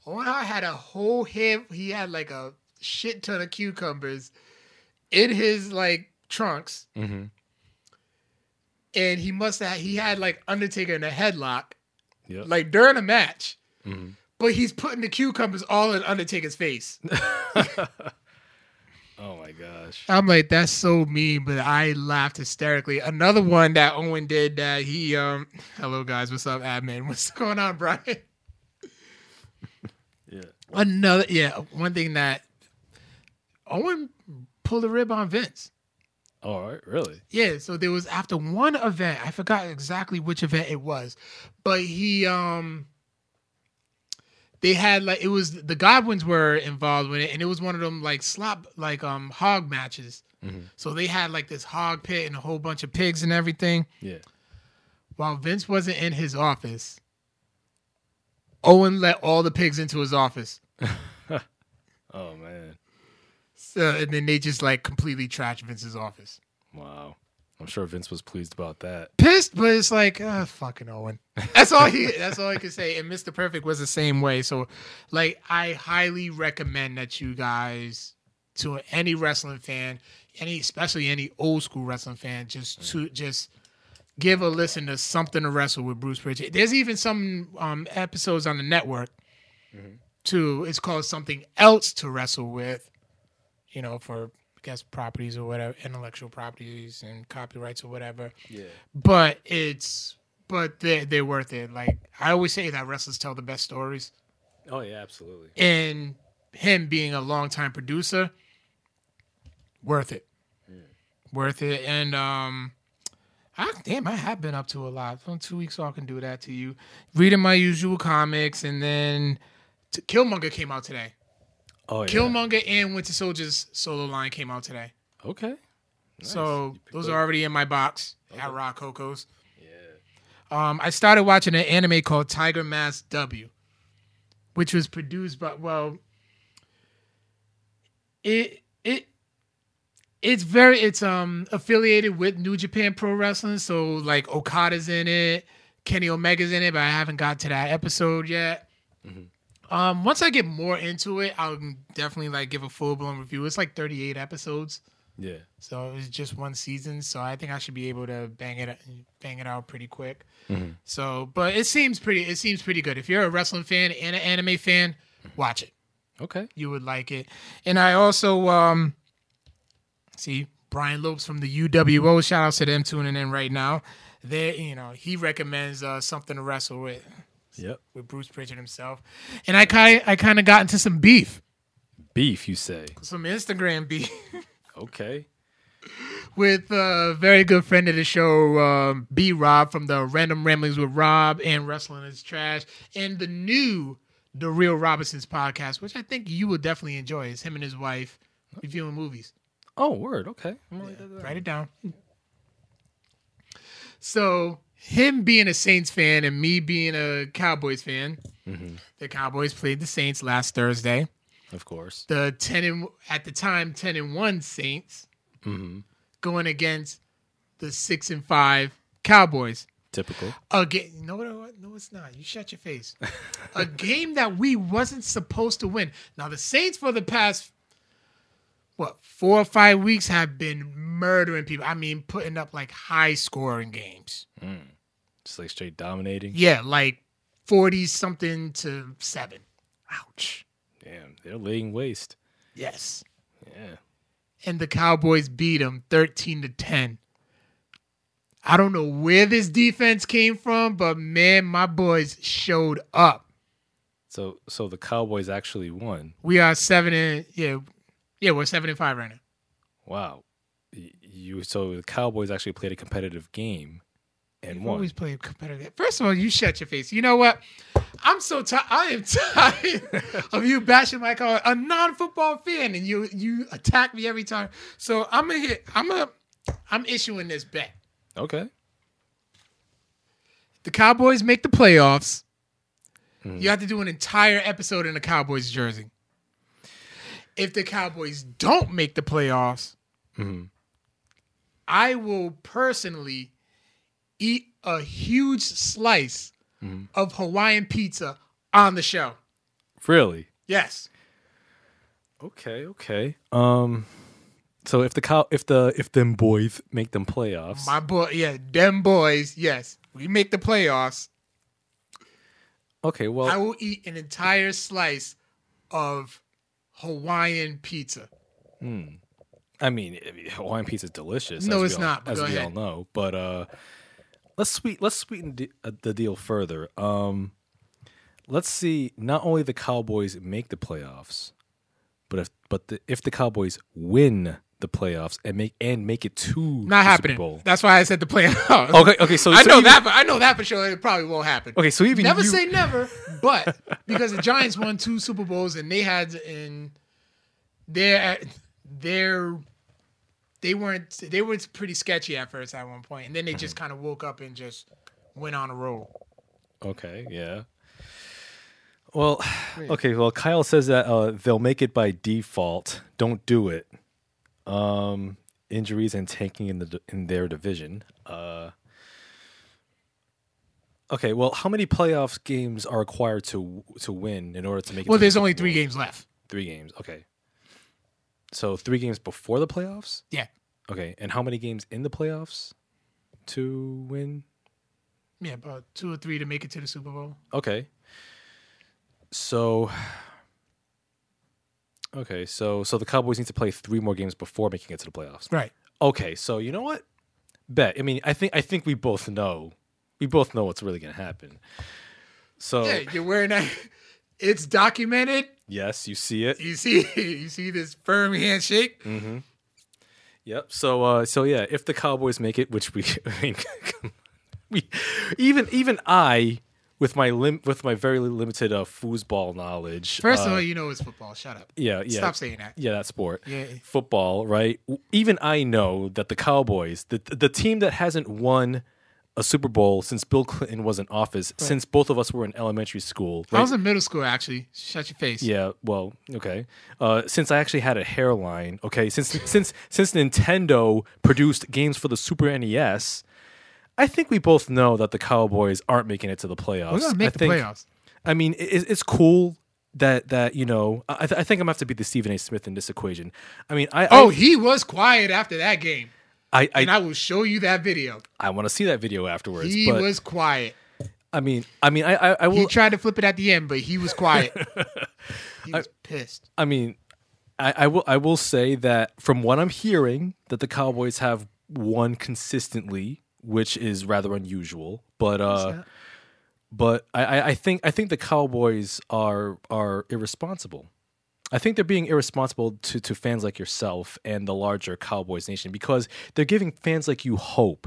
Speaker 2: Owen Hart had a whole head. He had like a shit ton of cucumbers in his like trunks,
Speaker 1: Mhm.
Speaker 2: and he must have. He had like Undertaker in a headlock,
Speaker 1: Yep.
Speaker 2: like during a match.
Speaker 1: Mhm.
Speaker 2: But he's putting the cucumbers all in Undertaker's face.
Speaker 1: Oh my gosh.
Speaker 2: I'm like, that's so mean, but I laughed hysterically. Another one that Owen did that he um hello guys, what's up, admin? What's going on, Brian? Another yeah, one thing that Owen pulled a rib on Vince.
Speaker 1: All right, really?
Speaker 2: Yeah, so there was after one event, I forgot exactly which event it was, but he um they had like it was the Godwinns were involved with it, and it was one of them like slop like um hog matches. So they had like this hog pit and a whole bunch of pigs and everything.
Speaker 1: Yeah.
Speaker 2: While Vince wasn't in his office, Owen let all the pigs into his office.
Speaker 1: Oh man.
Speaker 2: So, and then they just like completely trashed Vince's office.
Speaker 1: Wow. I'm sure Vince was pleased about that.
Speaker 2: pissed, but it's like, uh, fucking Owen. That's all he. That's all I can say. And Mr. Perfect was the same way. So, like, I highly recommend that you guys, to any wrestling fan, any especially any old school wrestling fan, just to just give a listen to something to wrestle with Bruce Prichard. There's even some um, episodes on the network. Too. It's called something else to wrestle with. You know, for I guess properties or whatever, intellectual properties and copyrights or whatever
Speaker 1: Yeah.
Speaker 2: but it's but they they're worth it. Like I always say that wrestlers tell the best stories,
Speaker 1: Oh yeah, absolutely.
Speaker 2: and him being a longtime producer, worth it, worth it. And um, I damn, I have been up to a lot. On two weeks, I can do that to you. Reading my usual comics, and then t- Killmonger came out today.
Speaker 1: Oh yeah.
Speaker 2: Killmonger and Winter Soldier's solo line came out today.
Speaker 1: Okay. Nice.
Speaker 2: So those
Speaker 1: up-
Speaker 2: are already in my box at
Speaker 1: Okay.
Speaker 2: Rock Coco's.
Speaker 1: Yeah.
Speaker 2: Um, I started watching an anime called Tiger Mask W, which was produced by well, it it it's very it's um affiliated with New Japan Pro Wrestling, so like Okada's in it, Kenny Omega's in it, but I haven't got to that episode yet. Um, once I get more into it, I'll definitely like give a full blown review. It's like thirty eight episodes.
Speaker 1: Yeah.
Speaker 2: So it was just one season, so I think I should be able to bang it bang it out pretty quick. So, but it seems pretty it seems pretty good. If you're a wrestling fan and an anime fan, watch it.
Speaker 1: Okay.
Speaker 2: You would like it. And I also um see Brian Lopes from the UWO. Shout out to them tuning in right now. They, you know, he recommends uh, something to wrestle with
Speaker 1: Yep.
Speaker 2: with Bruce Prichard himself. And I kind I kind of got into some beef,
Speaker 1: Beef, you say?
Speaker 2: some Instagram beef.
Speaker 1: Okay.
Speaker 2: with a very good friend of the show, um, B Rob from the Random Ramblings with Rob and Wrestling is Trash, and the new The Real Robinsons podcast, which I think you will definitely enjoy. It's him and his wife reviewing movies.
Speaker 1: Oh, word. Okay. I'm gonna write.
Speaker 2: Write it down. So, him being a Saints fan and me being a Cowboys fan, mm-hmm. the Cowboys played the Saints last Thursday.
Speaker 1: Of course.
Speaker 2: the ten and at the time ten and one Saints mm-hmm. going against the six and five Cowboys.
Speaker 1: Typical.
Speaker 2: Again, no, no, no, it's not. You shut your face. a game that we wasn't supposed to win. Now the Saints for the past what four or five weeks have been murdering people. I mean, putting up like high scoring games. Mm.
Speaker 1: Just like straight dominating.
Speaker 2: Yeah, like forty something to seven. Ouch.
Speaker 1: Damn, they're laying waste.
Speaker 2: Yes.
Speaker 1: Yeah.
Speaker 2: and the Cowboys beat them 13 to 10. I don't know where this defense came from, but man, my boys showed up.
Speaker 1: So so the Cowboys actually won.
Speaker 2: We are seven and yeah, yeah, we're seven and five right now.
Speaker 1: Wow. You so the Cowboys actually played a competitive game and
Speaker 2: We've
Speaker 1: won.
Speaker 2: always played competitive. First of all, you shut your face. You know what? I'm so tired. I am tired of you bashing my car, a non-football fan, and you you attack me every time. So I'm gonna hit. I'm a. I'm issuing this bet.
Speaker 1: Okay.
Speaker 2: the Cowboys make the playoffs, mm. you have to do an entire episode in a Cowboys jersey. If the Cowboys don't make the playoffs, I will personally eat a huge slice of Hawaiian pizza on the show.
Speaker 1: Really?
Speaker 2: Yes.
Speaker 1: Okay, okay. Um so if the cow if the if them boys make them playoffs,
Speaker 2: My boy, yeah, them boys, yes. We make the playoffs.
Speaker 1: okay, well
Speaker 2: I will eat an entire slice of Hawaiian pizza.
Speaker 1: I mean, I mean, Hawaiian pizza is delicious.
Speaker 2: No,
Speaker 1: as we
Speaker 2: it's
Speaker 1: all-
Speaker 2: not,
Speaker 1: as we
Speaker 2: ahead.
Speaker 1: all know. But uh, let's sweet let's sweeten the, uh, the deal further. Um, let's see. Not only the Cowboys make the playoffs, but if but the, if the Cowboys win the playoffs and make and make it to
Speaker 2: Not
Speaker 1: the
Speaker 2: happening.
Speaker 1: Super Bowl.
Speaker 2: That's why I said the playoffs.
Speaker 1: Okay, okay, so
Speaker 2: I
Speaker 1: so
Speaker 2: know
Speaker 1: even-
Speaker 2: that. but I know that for sure. It probably won't happen.
Speaker 1: Okay, so even
Speaker 2: never
Speaker 1: you,
Speaker 2: say never, but because the Giants won two Super Bowls and they had in their their they weren't they were pretty sketchy at first at one point, and then they
Speaker 1: Mm-hmm.
Speaker 2: just kind of woke up and just went on a roll.
Speaker 1: Okay, yeah. Well, okay. Well, Kyle says that uh, they'll make it by default. Don't do it. Um, injuries and tanking in the in their division. Uh, okay. Well, how many playoffs games are required to to win in order to make it?
Speaker 2: Well, there's only three games left.
Speaker 1: Three games. Okay. So three games before the playoffs.
Speaker 2: Yeah,
Speaker 1: Okay, and how many games in the playoffs to win?
Speaker 2: yeah, about two or three to make it to the Super Bowl.
Speaker 1: Okay. So Okay, so so the Cowboys need to play 3 more games before making it to the playoffs.
Speaker 2: Right.
Speaker 1: Okay, so you know what? Bet. I mean, I think I think we both know. We both know what's really going to happen. So,
Speaker 2: Yeah, you're wearing that. It's documented.
Speaker 1: yes, you see it.
Speaker 2: You see, you see this firm handshake.
Speaker 1: Mm. Yep. So uh so yeah, if the Cowboys make it, which we I mean we even even I with my lim- with my very limited uh foosball knowledge.
Speaker 2: First
Speaker 1: uh,
Speaker 2: of all, you know it's football. Shut up.
Speaker 1: yeah, yeah.
Speaker 2: Stop saying that.
Speaker 1: Yeah, that sport.
Speaker 2: Yeah.
Speaker 1: Football, right? Even I know that the Cowboys, the the team that hasn't won a Super Bowl since Bill Clinton was in office, since both of us were in elementary school.
Speaker 2: I was in middle school actually. Shut your face.
Speaker 1: Yeah, well, okay. Uh, since I actually had a hairline, okay, since since since Nintendo produced games for the Super NES, I think we both know that the Cowboys aren't making it to the playoffs.
Speaker 2: We're gonna make
Speaker 1: I
Speaker 2: the
Speaker 1: think,
Speaker 2: playoffs.
Speaker 1: I mean, it, it's cool that that you know. I, th- I think I'm gonna have to be the Stephen A. Smith in this equation. I mean, I
Speaker 2: Oh,
Speaker 1: I
Speaker 2: he was quiet after that game,
Speaker 1: I
Speaker 2: and
Speaker 1: I,
Speaker 2: I will show you that video.
Speaker 1: I want to see that video afterwards.
Speaker 2: He was quiet.
Speaker 1: I mean, I mean, I I, I
Speaker 2: He tried to flip it at the end, but he was quiet. he was pissed.
Speaker 1: I mean, I, I will I will say that from what I'm hearing, that the Cowboys have won consistently, which is rather unusual. But uh, but I, I- I think I think the Cowboys are are irresponsible. I think they're being irresponsible to, to fans like yourself and the larger Cowboys nation because they're giving fans like you hope.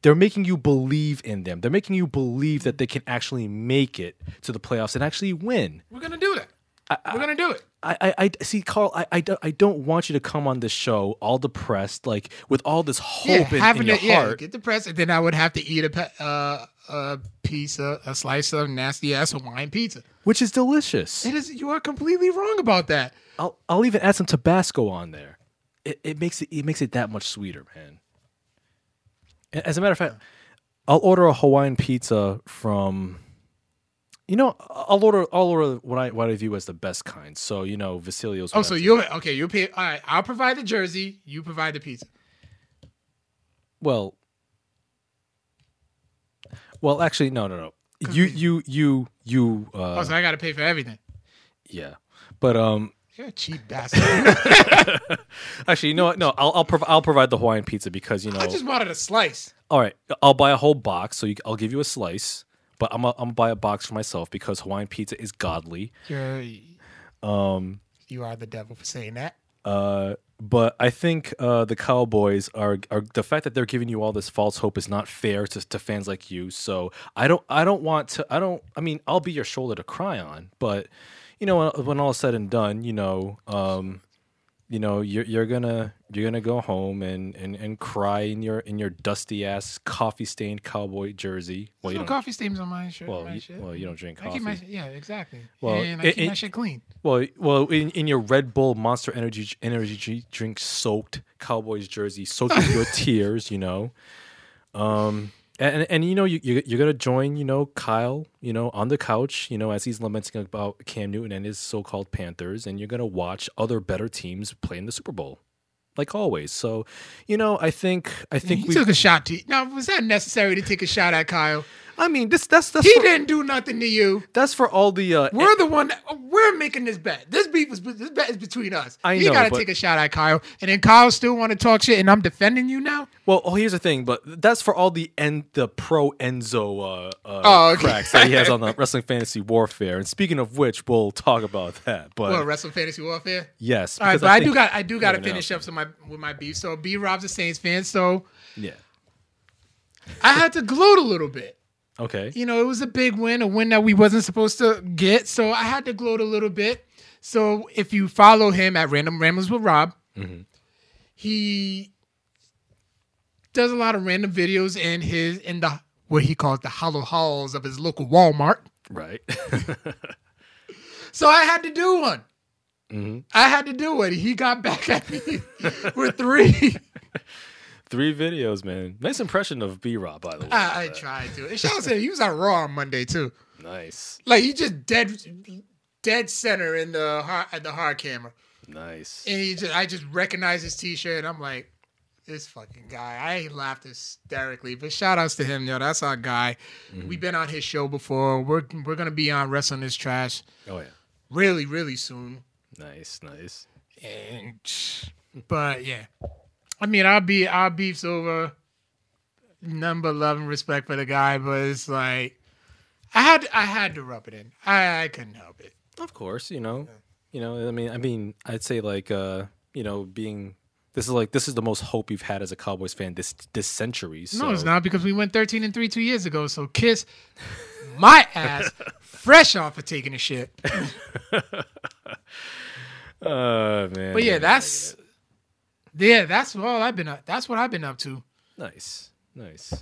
Speaker 1: They're making you believe in them. They're making you believe that they can actually make it to the playoffs and actually win.
Speaker 2: We're gonna do that. We're gonna do it.
Speaker 1: I, I, I see, Carl. I, I, don't, I don't want you to come on this show all depressed, like with all this hope in, in your
Speaker 2: it, yeah, get depressed, and then I would have to eat a uh, a piece of a slice of nasty ass Hawaiian pizza.
Speaker 1: which is delicious.
Speaker 2: It is. You are completely wrong about that.
Speaker 1: I'll, I'll even add some Tabasco on there. It, it makes it, it makes it that much sweeter, man. As a matter of fact, I'll order a Hawaiian pizza from. You know, I'll order. I'll order what I what I view as the best kind. So you know, Vasilio's.
Speaker 2: Oh, so you okay? You pay. All right, I'll provide the jersey. You provide the pizza.
Speaker 1: Well, well, actually, no, no, no. You, you, you, you. Uh,
Speaker 2: Oh, so I got to pay for everything.
Speaker 1: yeah, but um,
Speaker 2: You're a cheap bastard.
Speaker 1: actually, you know what? No, I'll I'll, prov- I'll provide the Hawaiian pizza because you know.
Speaker 2: I just wanted a slice.
Speaker 1: all right, I'll buy a whole box, so you, I'll give you a slice. But I'm i I'm gonna buy a box for myself because Hawaiian pizza is godly.
Speaker 2: You're um. You are the devil for saying that.
Speaker 1: Uh, but I think uh, the Cowboys are are the fact that they're giving you all this false hope is not fair to, to fans like you. So I don't I don't want to I don't I mean I'll be your shoulder to cry on, but you know when, when all is said and done, you know, um, you know you're you're gonna you're gonna go home and, and, and cry in your in your dusty ass coffee stained cowboy jersey. Well, you
Speaker 2: no
Speaker 1: don't.
Speaker 2: coffee stains on my shirt.
Speaker 1: Well,
Speaker 2: my
Speaker 1: you,
Speaker 2: shit.
Speaker 1: well, you don't drink
Speaker 2: I
Speaker 1: coffee.
Speaker 2: keep my yeah exactly.
Speaker 1: Well,
Speaker 2: and I
Speaker 1: it-
Speaker 2: keep my shit clean.
Speaker 1: Well, well, in, in your Red Bull Monster Energy energy drink soaked Cowboys jersey, soaked with your tears, you know. Um, and and you know you you- you're gonna join you know Kyle you know on the couch you know as he's lamenting about Cam Newton and his so-called Panthers, and you're gonna watch other better teams play in the Super Bowl, like always. So, you know, I think I think
Speaker 2: He
Speaker 1: we
Speaker 2: took a shot to. Now, was that necessary to take a shot at Kyle?
Speaker 1: I mean, this that's that's
Speaker 2: He
Speaker 1: for,
Speaker 2: didn't do nothing to you.
Speaker 1: that's for all the uh,
Speaker 2: We're the one. That, we're making this bet. This beef is this bet is between us.
Speaker 1: I
Speaker 2: you
Speaker 1: know,
Speaker 2: gotta take a shot at Kyle, and then Kyle still want to talk shit, and I'm defending you now.
Speaker 1: Well, oh, here's the thing, but that's for all the en- the pro Enzo uh, uh,
Speaker 2: Oh, okay.
Speaker 1: cracks that he has on the Wrestling Fantasy Warfare. And speaking of which, we'll talk about that. But
Speaker 2: Well, Wrestle Fantasy Warfare.
Speaker 1: yes,
Speaker 2: All right, but I, do got I do got to finish up some my with my beef. So B Rob's a Saints fan, so
Speaker 1: yeah.
Speaker 2: I had to gloat a little bit.
Speaker 1: Okay.
Speaker 2: You know, it was a big win, a win that we wasn't supposed to get. So I had to gloat a little bit. So if you follow him at Random Ramblings with Rob, he does a lot of random videos in his in the what he calls the hollow halls of his local Walmart.
Speaker 1: Right.
Speaker 2: So I had to do one.
Speaker 1: Mm-hmm.
Speaker 2: I had to do it. He got back at me with three.
Speaker 1: Three videos, man. Nice impression of B Rob, by the way.
Speaker 2: I, I tried to. And shout out to him. He was on Raw on Monday too.
Speaker 1: nice.
Speaker 2: Like he just dead, dead center in the hard, at the hard camera,
Speaker 1: Nice.
Speaker 2: and he just I just recognized his T-shirt. and I'm like, this fucking guy. I laughed hysterically. But shout outs to him, yo. That's our guy.
Speaker 1: Mm-hmm.
Speaker 2: We've been on his show before. We're we're gonna be on Wrestling This Trash
Speaker 1: Oh yeah.
Speaker 2: really really soon.
Speaker 1: Nice, nice.
Speaker 2: And but yeah, I mean, I'll be our beefs over. Number love and respect for the guy, but it's like I had I had to rub it in. I I couldn't help it.
Speaker 1: Of course, you know. You know, I mean I mean I'd say like uh, you know, being this is like this is the most hope you've had as a Cowboys fan this this century. So
Speaker 2: No, it's not because we went thirteen and three two years ago. So kiss my ass, fresh off of taking a shit.
Speaker 1: Uh man.
Speaker 2: But yeah, that's yeah, that's all I've been. up That's what I've been up to,
Speaker 1: nice. Nice.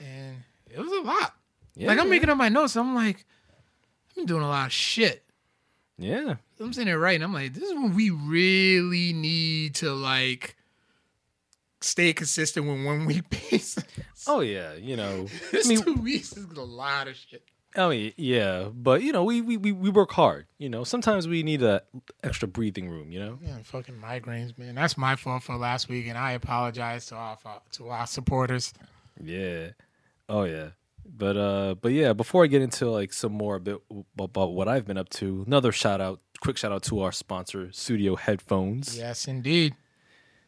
Speaker 2: and it was a lot.
Speaker 1: Yeah.
Speaker 2: like I'm making up my notes. I'm like, I've been doing a lot of shit.
Speaker 1: Yeah.
Speaker 2: I'm sitting there writing. I'm like, this is when we really need to like stay consistent with one week basis.
Speaker 1: Oh yeah, you know.
Speaker 2: This
Speaker 1: I mean,
Speaker 2: two weeks is a lot of shit.
Speaker 1: I mean, yeah, but you know, we, we we we work hard. You know, sometimes we need a extra breathing room. You know.
Speaker 2: Yeah, fucking migraines, man. That's my fault for last week, and I apologize to our to our supporters.
Speaker 1: Yeah. Oh yeah. But uh but yeah, before I get into like some more a bit about what I've been up to, another shout out, quick shout out to our sponsor, Studio Headphones.
Speaker 2: Yes, indeed.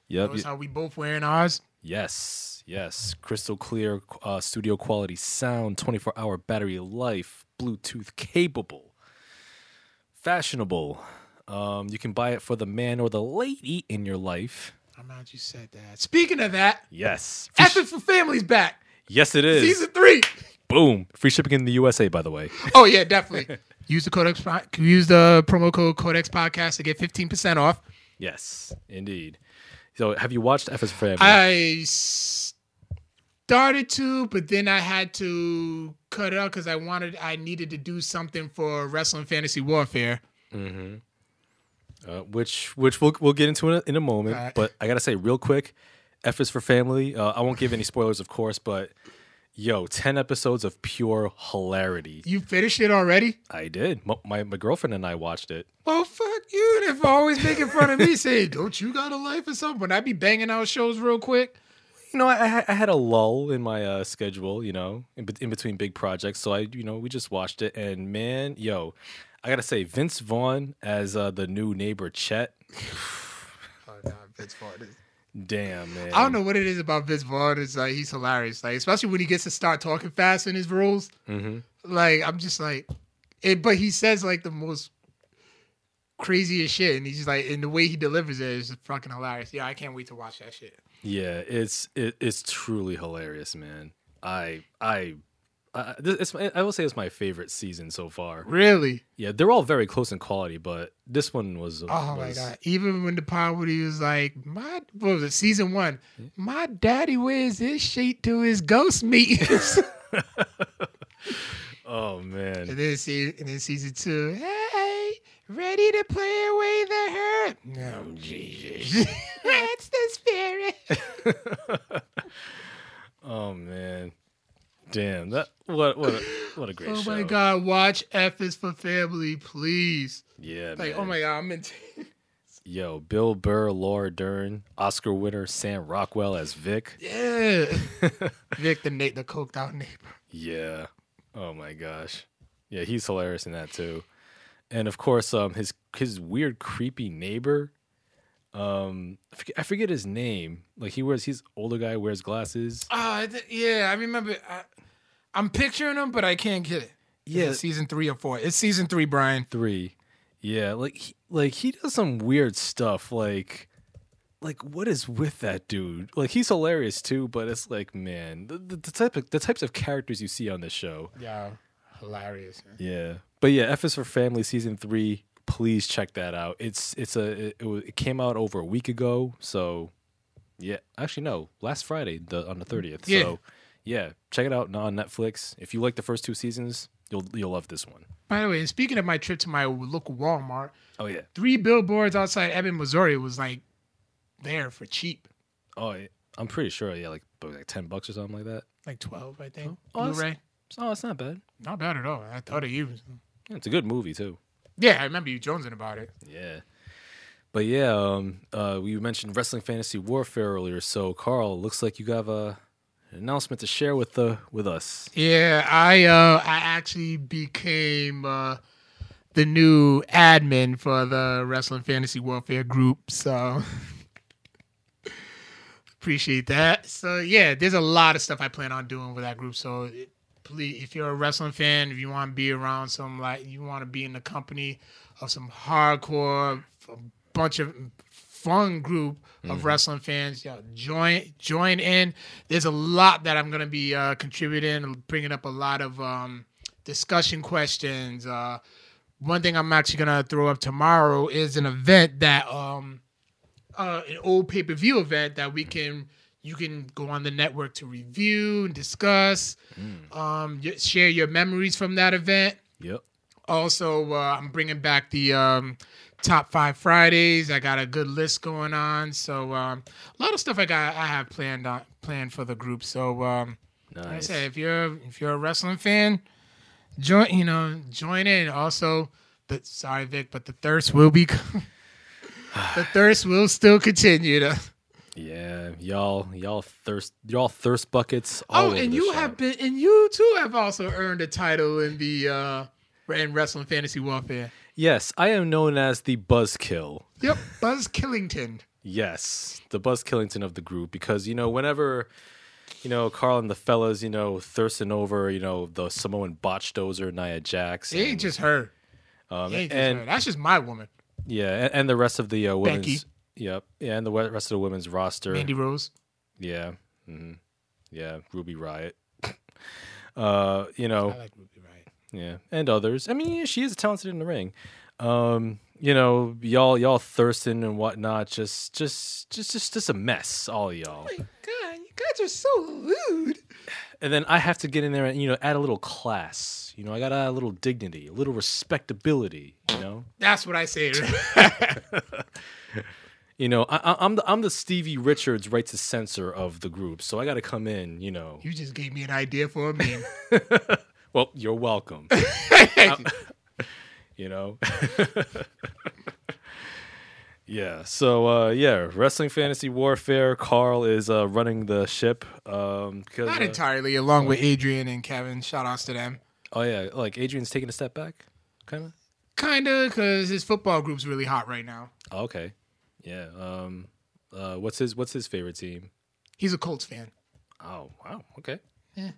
Speaker 1: Yep.
Speaker 2: Notice how we both wearing ours.
Speaker 1: Yes. Yes. Crystal clear uh, studio quality sound, 24-hour battery life, Bluetooth capable. Fashionable. Um, you can buy it for the man or the lady in your life.
Speaker 2: I'm glad you said that. Speaking of that,
Speaker 1: Yes.
Speaker 2: It for Families back.
Speaker 1: Yes, it is.
Speaker 2: Season three.
Speaker 1: Boom. Free shipping in the USA, by the way.
Speaker 2: Oh yeah, definitely. use the codex. Use the promo code Codex Podcast to get 15 percent off.
Speaker 1: Yes, indeed. So, have you watched FS Family?
Speaker 2: I started to, but then I had to cut it out because I wanted, I needed to do something for Wrestling Fantasy Warfare.
Speaker 1: uh, which which we'll we'll get into in a, in a moment.
Speaker 2: Alright.
Speaker 1: But I gotta say real quick, F is for family. Uh, I won't give any spoilers, of course, but yo, ten episodes of pure hilarity.
Speaker 2: You finished it already?
Speaker 1: I did. M- My my girlfriend and I watched it.
Speaker 2: Oh fuck you! And if always making fun of me, say, "Don't you got a life or something?" When I be banging out shows real quick.
Speaker 1: You know, I, I- had a lull in my uh, schedule. You know, in, in between big projects, so I you know we just watched it. And man, yo, I gotta say, Vince Vaughn as uh, the new neighbor Chet.
Speaker 2: Oh god, Vince Vaughn. Is-
Speaker 1: Damn man.
Speaker 2: I don't know what it is about Vince Vaughn. It's like he's hilarious. Like especially when he gets to start talking fast in his roles.
Speaker 1: hmm
Speaker 2: Like I'm just like, it, but he says like the most craziest shit, and he's just like, and the way he delivers it is fucking hilarious. Yeah, I can't wait to watch that shit.
Speaker 1: Yeah, it's it, it's truly hilarious, man. I I. Uh, this, it's, I will say it's my favorite season so far.
Speaker 2: Really?
Speaker 1: Yeah, they're all very close in quality, but this one was.
Speaker 2: Oh my god! Even when the part where he was like, "My what was it? Season one, my daddy wears his sheet to his ghost meetings."
Speaker 1: Oh man,
Speaker 2: and then and then season two, hey, ready to play away the hurt? No, Jesus, that's the spirit.
Speaker 1: oh man, damn that what what a, what a great
Speaker 2: oh,
Speaker 1: show! Oh show.
Speaker 2: my god! Watch F is for Family, please.
Speaker 1: Yeah,
Speaker 2: Like, oh,
Speaker 1: man.
Speaker 2: oh my god, I'm in.
Speaker 1: Yo, Bill Burr, Laura Dern, Oscar winner Sam Rockwell as Vic.
Speaker 2: Yeah, Vic the Nate the coked out neighbor.
Speaker 1: Yeah. Oh my gosh. Yeah, he's hilarious in that too. And of course, um, his his weird, creepy neighbor. Um, I forget, I forget his name. Like he wears, he's older guy, wears glasses.
Speaker 2: Uh, th- yeah, I remember. I, I'm picturing him, but I can't get it
Speaker 1: Yeah.
Speaker 2: season three or four. It's season three, Brian.
Speaker 1: Three. Yeah, like he, like he does some weird stuff. Like, like what is with that dude? Like he's hilarious too, but it's like, man, the, the, the type of the types of characters you see on this show.
Speaker 2: Yeah, hilarious. Man.
Speaker 1: Yeah, but yeah, F is for Family season three. Please check that out. It's it's a it, it, came out over a week ago, so yeah. Actually, no, last Friday the, on the thirtieth.
Speaker 2: Yeah.
Speaker 1: So yeah, check it out on Netflix. If you like the first two seasons, you'll you'll love this one.
Speaker 2: By the way, and speaking of my trip to my local Walmart,
Speaker 1: Oh yeah.
Speaker 2: three billboards outside Ebbing, Missouri was like there for cheap,
Speaker 1: Oh, yeah. I'm pretty sure. Yeah, like like ten bucks or something like that.
Speaker 2: like twelve, I think.
Speaker 1: Oh, that's-
Speaker 2: Blu-ray,
Speaker 1: Oh, it's not bad.
Speaker 2: not bad at all. I thought of you.
Speaker 1: Yeah, it's a good movie too.
Speaker 2: Yeah, I remember you jonesing about it.
Speaker 1: Yeah. But yeah, um, uh, we mentioned wrestling fantasy warfare earlier. So Carl, looks like you have a an announcement to share with the with us.
Speaker 2: Yeah, I uh I actually became uh the new admin for the Wrestling Fantasy Warfare group, so appreciate that. So yeah, there's a lot of stuff I plan on doing with that group. So it, please, if you're a wrestling fan, if you want to be around some like you want to be in the company of some hardcore, a bunch of fun group of wrestling fans, yeah, join join in. There's a lot that I'm gonna be uh, contributing, bringing up a lot of um, discussion questions. Uh, one thing I'm actually gonna throw up tomorrow is an event that um, uh, an old pay per view event that we can you can go on the network to review and discuss, um, share your memories from that event.
Speaker 1: Yep.
Speaker 2: Also, uh, I'm bringing back the um, top five Fridays. I got a good list going on, so um, a lot of stuff I got I have planned on planned for the group. So um, like I
Speaker 1: Nice.
Speaker 2: if you're if you're a wrestling fan, join you know join in. Also, the sorry Vic, but the thirst will be the thirst will still continue. To,
Speaker 1: Yeah, y'all, y'all thirst, y'all thirst buckets. All
Speaker 2: oh, and you
Speaker 1: shop.
Speaker 2: have been and you too have also earned a title in the uh, in wrestling fantasy warfare.
Speaker 1: Yes, I am known as the Buzzkill.
Speaker 2: Yep, Buzz Killington.
Speaker 1: Yes, the Buzz Killington of the group because you know whenever you know Carl and the fellas you know thirsting over you know the Samoan botch dozer Nia Jax
Speaker 2: It ain't just her.
Speaker 1: um,
Speaker 2: It ain't just
Speaker 1: and
Speaker 2: her. That's just my woman,
Speaker 1: yeah and, and the rest of the uh, women's
Speaker 2: Becky.
Speaker 1: Yep yeah and the rest of the women's roster
Speaker 2: Mandy Rose.
Speaker 1: yeah hmm yeah Ruby Riott uh you know
Speaker 2: I like Ruby Riott.
Speaker 1: yeah, and others. I mean, she is talented in the ring. Um, you know, y'all, y'all thirsting and whatnot. Just, just, just, just, just a mess, all y'all.
Speaker 2: My God, you guys are so lewd.
Speaker 1: And then I have to get in there and you know add a little class. You know, I got to add a little dignity, a little respectability. You know,
Speaker 2: That's what I say.
Speaker 1: you know, I, I, I'm the I'm the Stevie Richards right to censor of the group, so I got to come in. You know,
Speaker 2: you just gave me an idea for a meme.
Speaker 1: well, you're welcome. you know. yeah. So uh, yeah, wrestling fantasy warfare. Carl is uh, running the ship. Um,
Speaker 2: Not
Speaker 1: uh,
Speaker 2: entirely, along with Adrian and Kevin. Shout outs to them.
Speaker 1: oh yeah, like Adrian's taking a step back, kind of.
Speaker 2: Kinda, because his football group's really hot right now.
Speaker 1: Oh, okay. Yeah. Um. Uh. What's his What's his favorite team?
Speaker 2: He's a Colts fan.
Speaker 1: Oh wow. Okay. Yeah.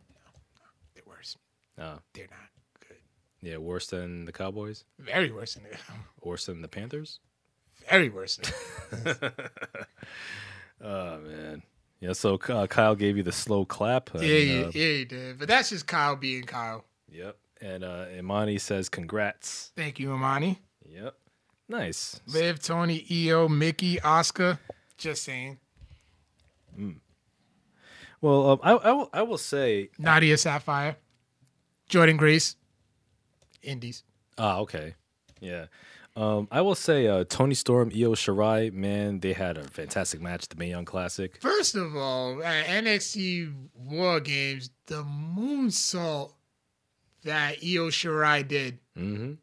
Speaker 2: They're worse.
Speaker 1: Uh,
Speaker 2: They're not good.
Speaker 1: yeah. Worse than the Cowboys.
Speaker 2: Very worse than the,
Speaker 1: Worse than the Panthers.
Speaker 2: very worse. Than
Speaker 1: Oh man. Yeah. So uh, Kyle gave you the slow clap. and,
Speaker 2: yeah, yeah,
Speaker 1: uh,
Speaker 2: yeah, he did. But that's just Kyle being Kyle.
Speaker 1: Yep. And uh, Imani says congrats.
Speaker 2: Thank you, Imani.
Speaker 1: Yep. Nice.
Speaker 2: Liv, Toni, Io, Mickie, Oscar. Just saying.
Speaker 1: Well, um, I, I will I will say.
Speaker 2: Nadia Sapphire. Jordynne Grace. Indies.
Speaker 1: Ah, okay. Yeah. Um, I will say uh, Toni Storm, Io Shirai, man, they had a fantastic match the Mae Young Classic.
Speaker 2: First of all, at NXT War Games, the moonsault that Io Shirai did,
Speaker 1: Mm-hmm.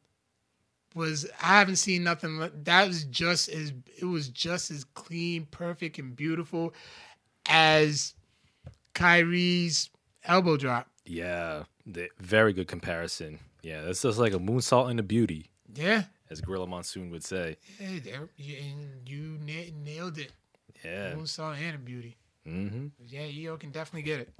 Speaker 2: Was I haven't seen nothing that was just as it was just as clean, perfect, and beautiful as Kairi's elbow drop.
Speaker 1: Yeah, the, very good comparison. Yeah, that's just like a moonsault and a beauty,
Speaker 2: Yeah,
Speaker 1: as Gorilla Monsoon would say.
Speaker 2: yeah there- and you na- nailed it.
Speaker 1: Yeah.
Speaker 2: Moonsault and a beauty.
Speaker 1: Mm-hmm.
Speaker 2: Yeah, Io can definitely get it.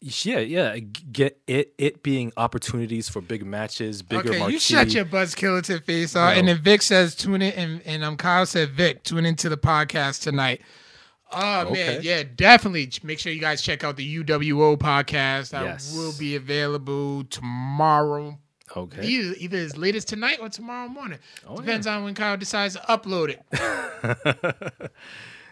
Speaker 1: Yeah, yeah. Get it. It being opportunities for big matches, bigger
Speaker 2: okay,
Speaker 1: marquee.
Speaker 2: you shut your buzz killer to face off. And then Vic says, tune in. And, and um, Kyle said, Vic, tune into the podcast tonight. Oh, man. Yeah, definitely. Make sure you guys check out the UWO podcast. That
Speaker 1: Yes.
Speaker 2: will be available tomorrow.
Speaker 1: Okay.
Speaker 2: Either, either as late as tonight or tomorrow morning.
Speaker 1: Oh,
Speaker 2: Depends on when Kyle decides to upload it.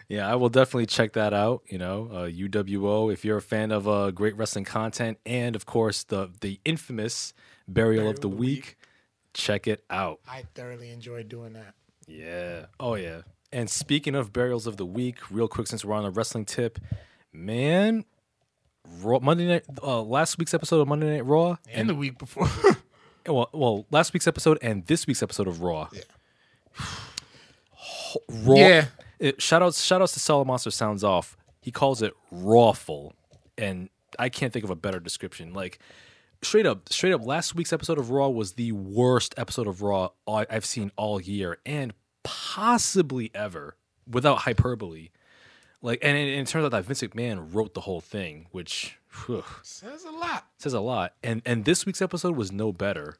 Speaker 1: Yeah, I will definitely check that out. You know, uh, UWO. If you're a fan of uh, great wrestling content, and of course the the infamous Burial, of the week, check it out.
Speaker 2: I thoroughly enjoyed doing that.
Speaker 1: Yeah. Oh yeah. And speaking of burials of the week, real quick since we're on a wrestling tip, man, Raw, Monday night, uh, last week's episode of Monday Night Raw,
Speaker 2: And the week before.
Speaker 1: well, well, last week's episode and this week's episode of Raw.
Speaker 2: Yeah.
Speaker 1: Raw.
Speaker 2: Yeah.
Speaker 1: It, shout outs, shout outs to Solid Monster Sounds Off. He calls it rawful, and I can't think of a better description. Like straight up, straight up. Last week's episode of Raw was the worst episode of Raw I've seen all year, and possibly ever, without hyperbole. Like, and it, and it turns out that Vince McMahon wrote the whole thing, which whew,
Speaker 2: Says a lot.
Speaker 1: says a lot. And and this week's episode was no better.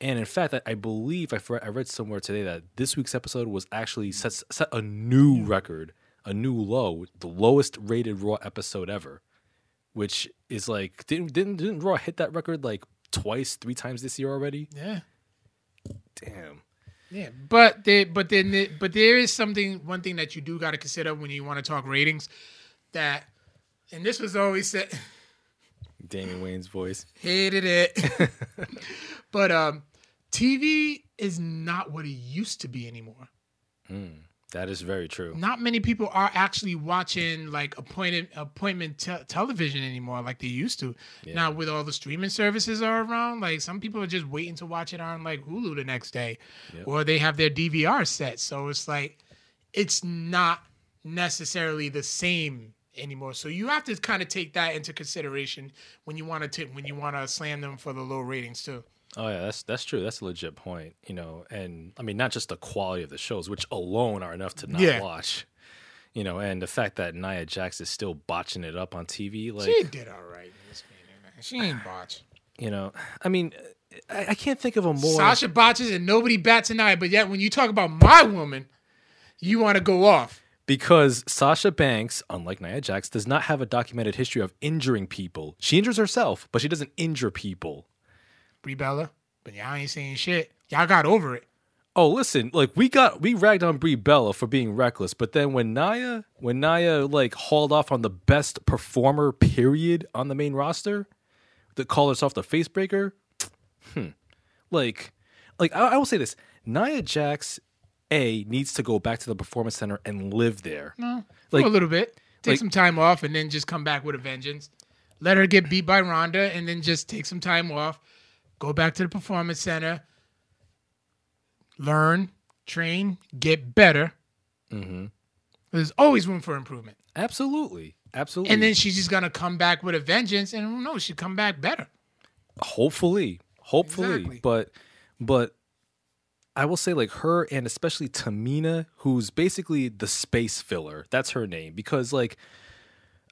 Speaker 1: And in fact, I, I believe I, I read somewhere today that this week's episode was actually set, set a new record, a new low, the lowest rated Raw episode ever, which is like didn't didn't didn't Raw hit that record like twice, three times this year already?
Speaker 2: Yeah.
Speaker 1: Damn.
Speaker 2: Yeah, but they, but then, the- but there is something. One thing that you do got to consider when you want to talk ratings, that, and this was always said,
Speaker 1: Damian Wayne's voice.
Speaker 2: hated it, but um, TV is not what it used to be anymore.
Speaker 1: Hmm, that is very true.
Speaker 2: Not many people are actually watching like appointed appointment te- television anymore, like they used to. Now with all the streaming services are around, like some people are just waiting to watch it on like Hulu the next day, or they have their DVR set. So it's like it's not necessarily the same anymore. So you have to kind of take that into consideration when you want to when you want to slam them for the low ratings too.
Speaker 1: Oh yeah, that's that's true. That's a legit point. You know, and I mean not just the quality of the shows, which alone are enough to not
Speaker 2: Yeah.
Speaker 1: watch. You know, and the fact that Nia Jax is still botching it up on TV, like
Speaker 2: She did all right in this meeting, man. She ain't botch.
Speaker 1: you know, I mean, I, I can't think of a more.
Speaker 2: Sasha botches and nobody bats an eye, but yet when you talk about my woman, you want to go off.
Speaker 1: Because Sasha Banks, unlike Nia Jax, does not have a documented history of injuring people. She injures herself, but she doesn't injure people.
Speaker 2: Brie Bella, but y'all ain't saying shit. Y'all got over it.
Speaker 1: Oh, listen, like we got we ragged on Brie Bella for being reckless, but then when Nia when Nia like hauled off on the best performer period on the main roster, that called herself the face breaker, hmm. Like like I, I will say this. Nia Jax A needs to go back to the performance center and live there.
Speaker 2: No,
Speaker 1: Like-
Speaker 2: for a little bit. Take
Speaker 1: like-
Speaker 2: some time off and then just come back with a vengeance. Let her get beat by Ronda and then just take some time off. Go back to the performance center. Learn, train, get better.
Speaker 1: Mm-hmm.
Speaker 2: There's always room for improvement.
Speaker 1: Absolutely. Absolutely.
Speaker 2: And then she's just gonna come back with a vengeance, and who knows, she'll come back better.
Speaker 1: hopefully hopefully
Speaker 2: Exactly.
Speaker 1: but but i will say like her and especially tamina who's basically the space filler that's her name because like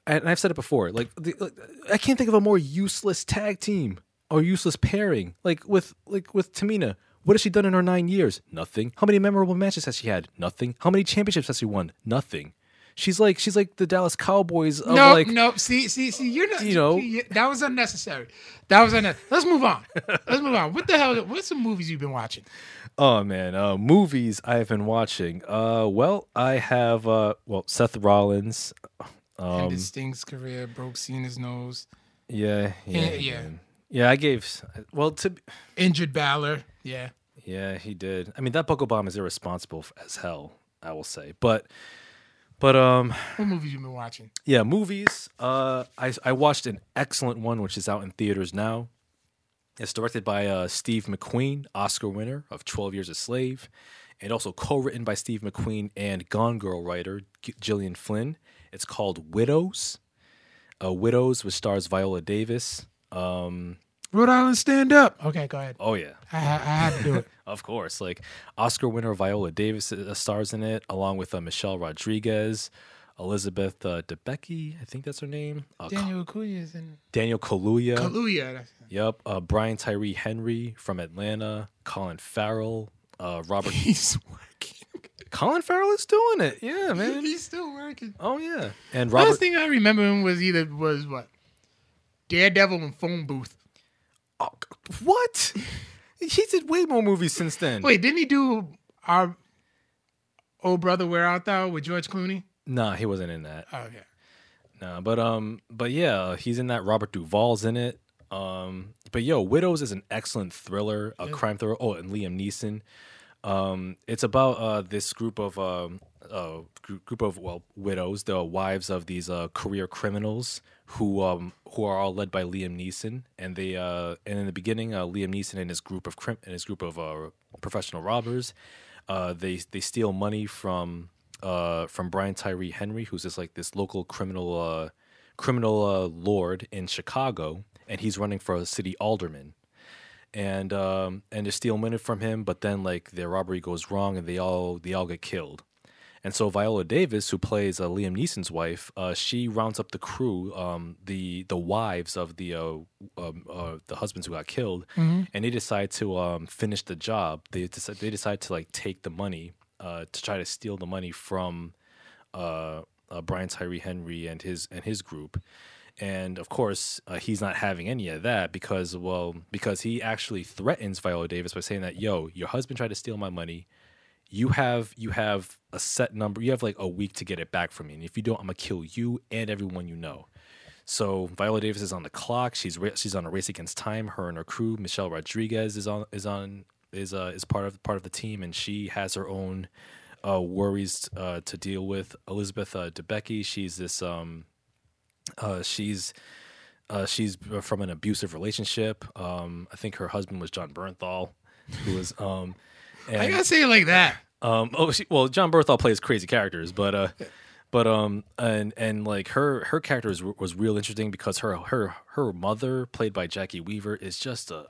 Speaker 1: and i've said it before like, the, like i can't think of a more useless tag team or useless pairing like with like with tamina what has she done in her nine years nothing how many memorable matches has she had nothing how many championships has she won nothing she's like she's like the dallas cowboys of
Speaker 2: No,
Speaker 1: like
Speaker 2: no. See, see, see. You're not.
Speaker 1: You know-
Speaker 2: you- that was unnecessary. That was unnecessary. Let's move on. Let's move on. What the hell? What's some movies you've been watching?
Speaker 1: Oh man, uh, movies I've been watching. Uh, well, I have uh, well Seth Rollins. Um,
Speaker 2: Ended Sting's career, broke Cena's nose,
Speaker 1: yeah, yeah,
Speaker 2: yeah.
Speaker 1: man. Yeah. I gave well to
Speaker 2: injured Balor. Yeah.
Speaker 1: yeah, he did. I mean, that buckle bomb is irresponsible as hell. I will say, but but um,
Speaker 2: What movies you been watching?
Speaker 1: yeah, movies. Uh, I I watched an excellent one which is out in theaters now. It's directed by uh, Steve McQueen, Oscar winner of 12 Years a Slave, and also co written by Steve McQueen and Gone Girl writer G- Gillian Flynn. It's called Widows. Uh, Widows, which stars Viola Davis. Um,
Speaker 2: Rhode Island, stand up. Okay, go ahead.
Speaker 1: oh, yeah.
Speaker 2: I, I had to do it.
Speaker 1: Of course, like Oscar winner Viola Davis uh, stars in it, along with uh, Michelle Rodriguez, Elizabeth uh, Debicki, I think that's her name. Uh,
Speaker 2: Daniel Kaluuya is in
Speaker 1: Daniel Kaluuya.
Speaker 2: Kaluuya. that's-
Speaker 1: Yep. Uh, Brian Tyree Henry from Atlanta. Colin Farrell. Uh, Robert.
Speaker 2: He's working.
Speaker 1: Colin Farrell is doing it. Yeah, man.
Speaker 2: He's still working.
Speaker 1: Oh yeah. And
Speaker 2: Last thing I remember him was either was what Daredevil and Phone Booth.
Speaker 1: Oh, what? he did way more movies since then.
Speaker 2: Wait, didn't he do our old brother Where Art Thou with George Clooney?
Speaker 1: Nah, he wasn't in that.
Speaker 2: Oh yeah.
Speaker 1: Nah, but um, but yeah, he's in that. Robert Duvall's in it. Um, but yo, Widows is an excellent thriller, a crime thriller. Oh, and Liam Neeson. Um, it's about uh this group of um uh group of well widows, the wives of these uh career criminals who um who are all led by Liam Neeson, and they uh and in the beginning, uh, Liam Neeson and his group of crim and his group of uh professional robbers, uh they they steal money from from Brian Tyree Henry, who's just like this local criminal criminal lord in Chicago, and he's running for a city alderman. And um, and they steal money from him, but then like their robbery goes wrong, and they all they all get killed. And so Viola Davis, who plays uh, Liam Neeson's wife, uh, she rounds up the crew, um, the the wives of the uh, um, uh, the husbands who got killed, and they decide to um, finish the job. They decide they decide to like take the money uh, to try to steal the money from uh, uh, Brian Tyree Henry and his and his group. And of course, uh, he's not having any of that because, well, because he actually threatens Viola Davis by saying that, "Yo, your husband tried to steal my money. You have you have a set number. You have like a week to get it back from me, and if you don't, I'm gonna kill you and everyone you know." So Viola Davis is on the clock. She's she's on a race against time. Her and her crew. Michelle Rodriguez is on is on is uh is part of part of the team, and she has her own uh, worries uh, to deal with. Elizabeth uh, she's this um uh, she's uh, she's from an abusive relationship. Um, I think her husband was Jon Bernthal, who was um
Speaker 2: I gotta say it like that.
Speaker 1: um oh she, well Jon Bernthal plays crazy characters, but uh but um and and like her her character was, was real interesting because her her her mother played by Jacki Weaver is just a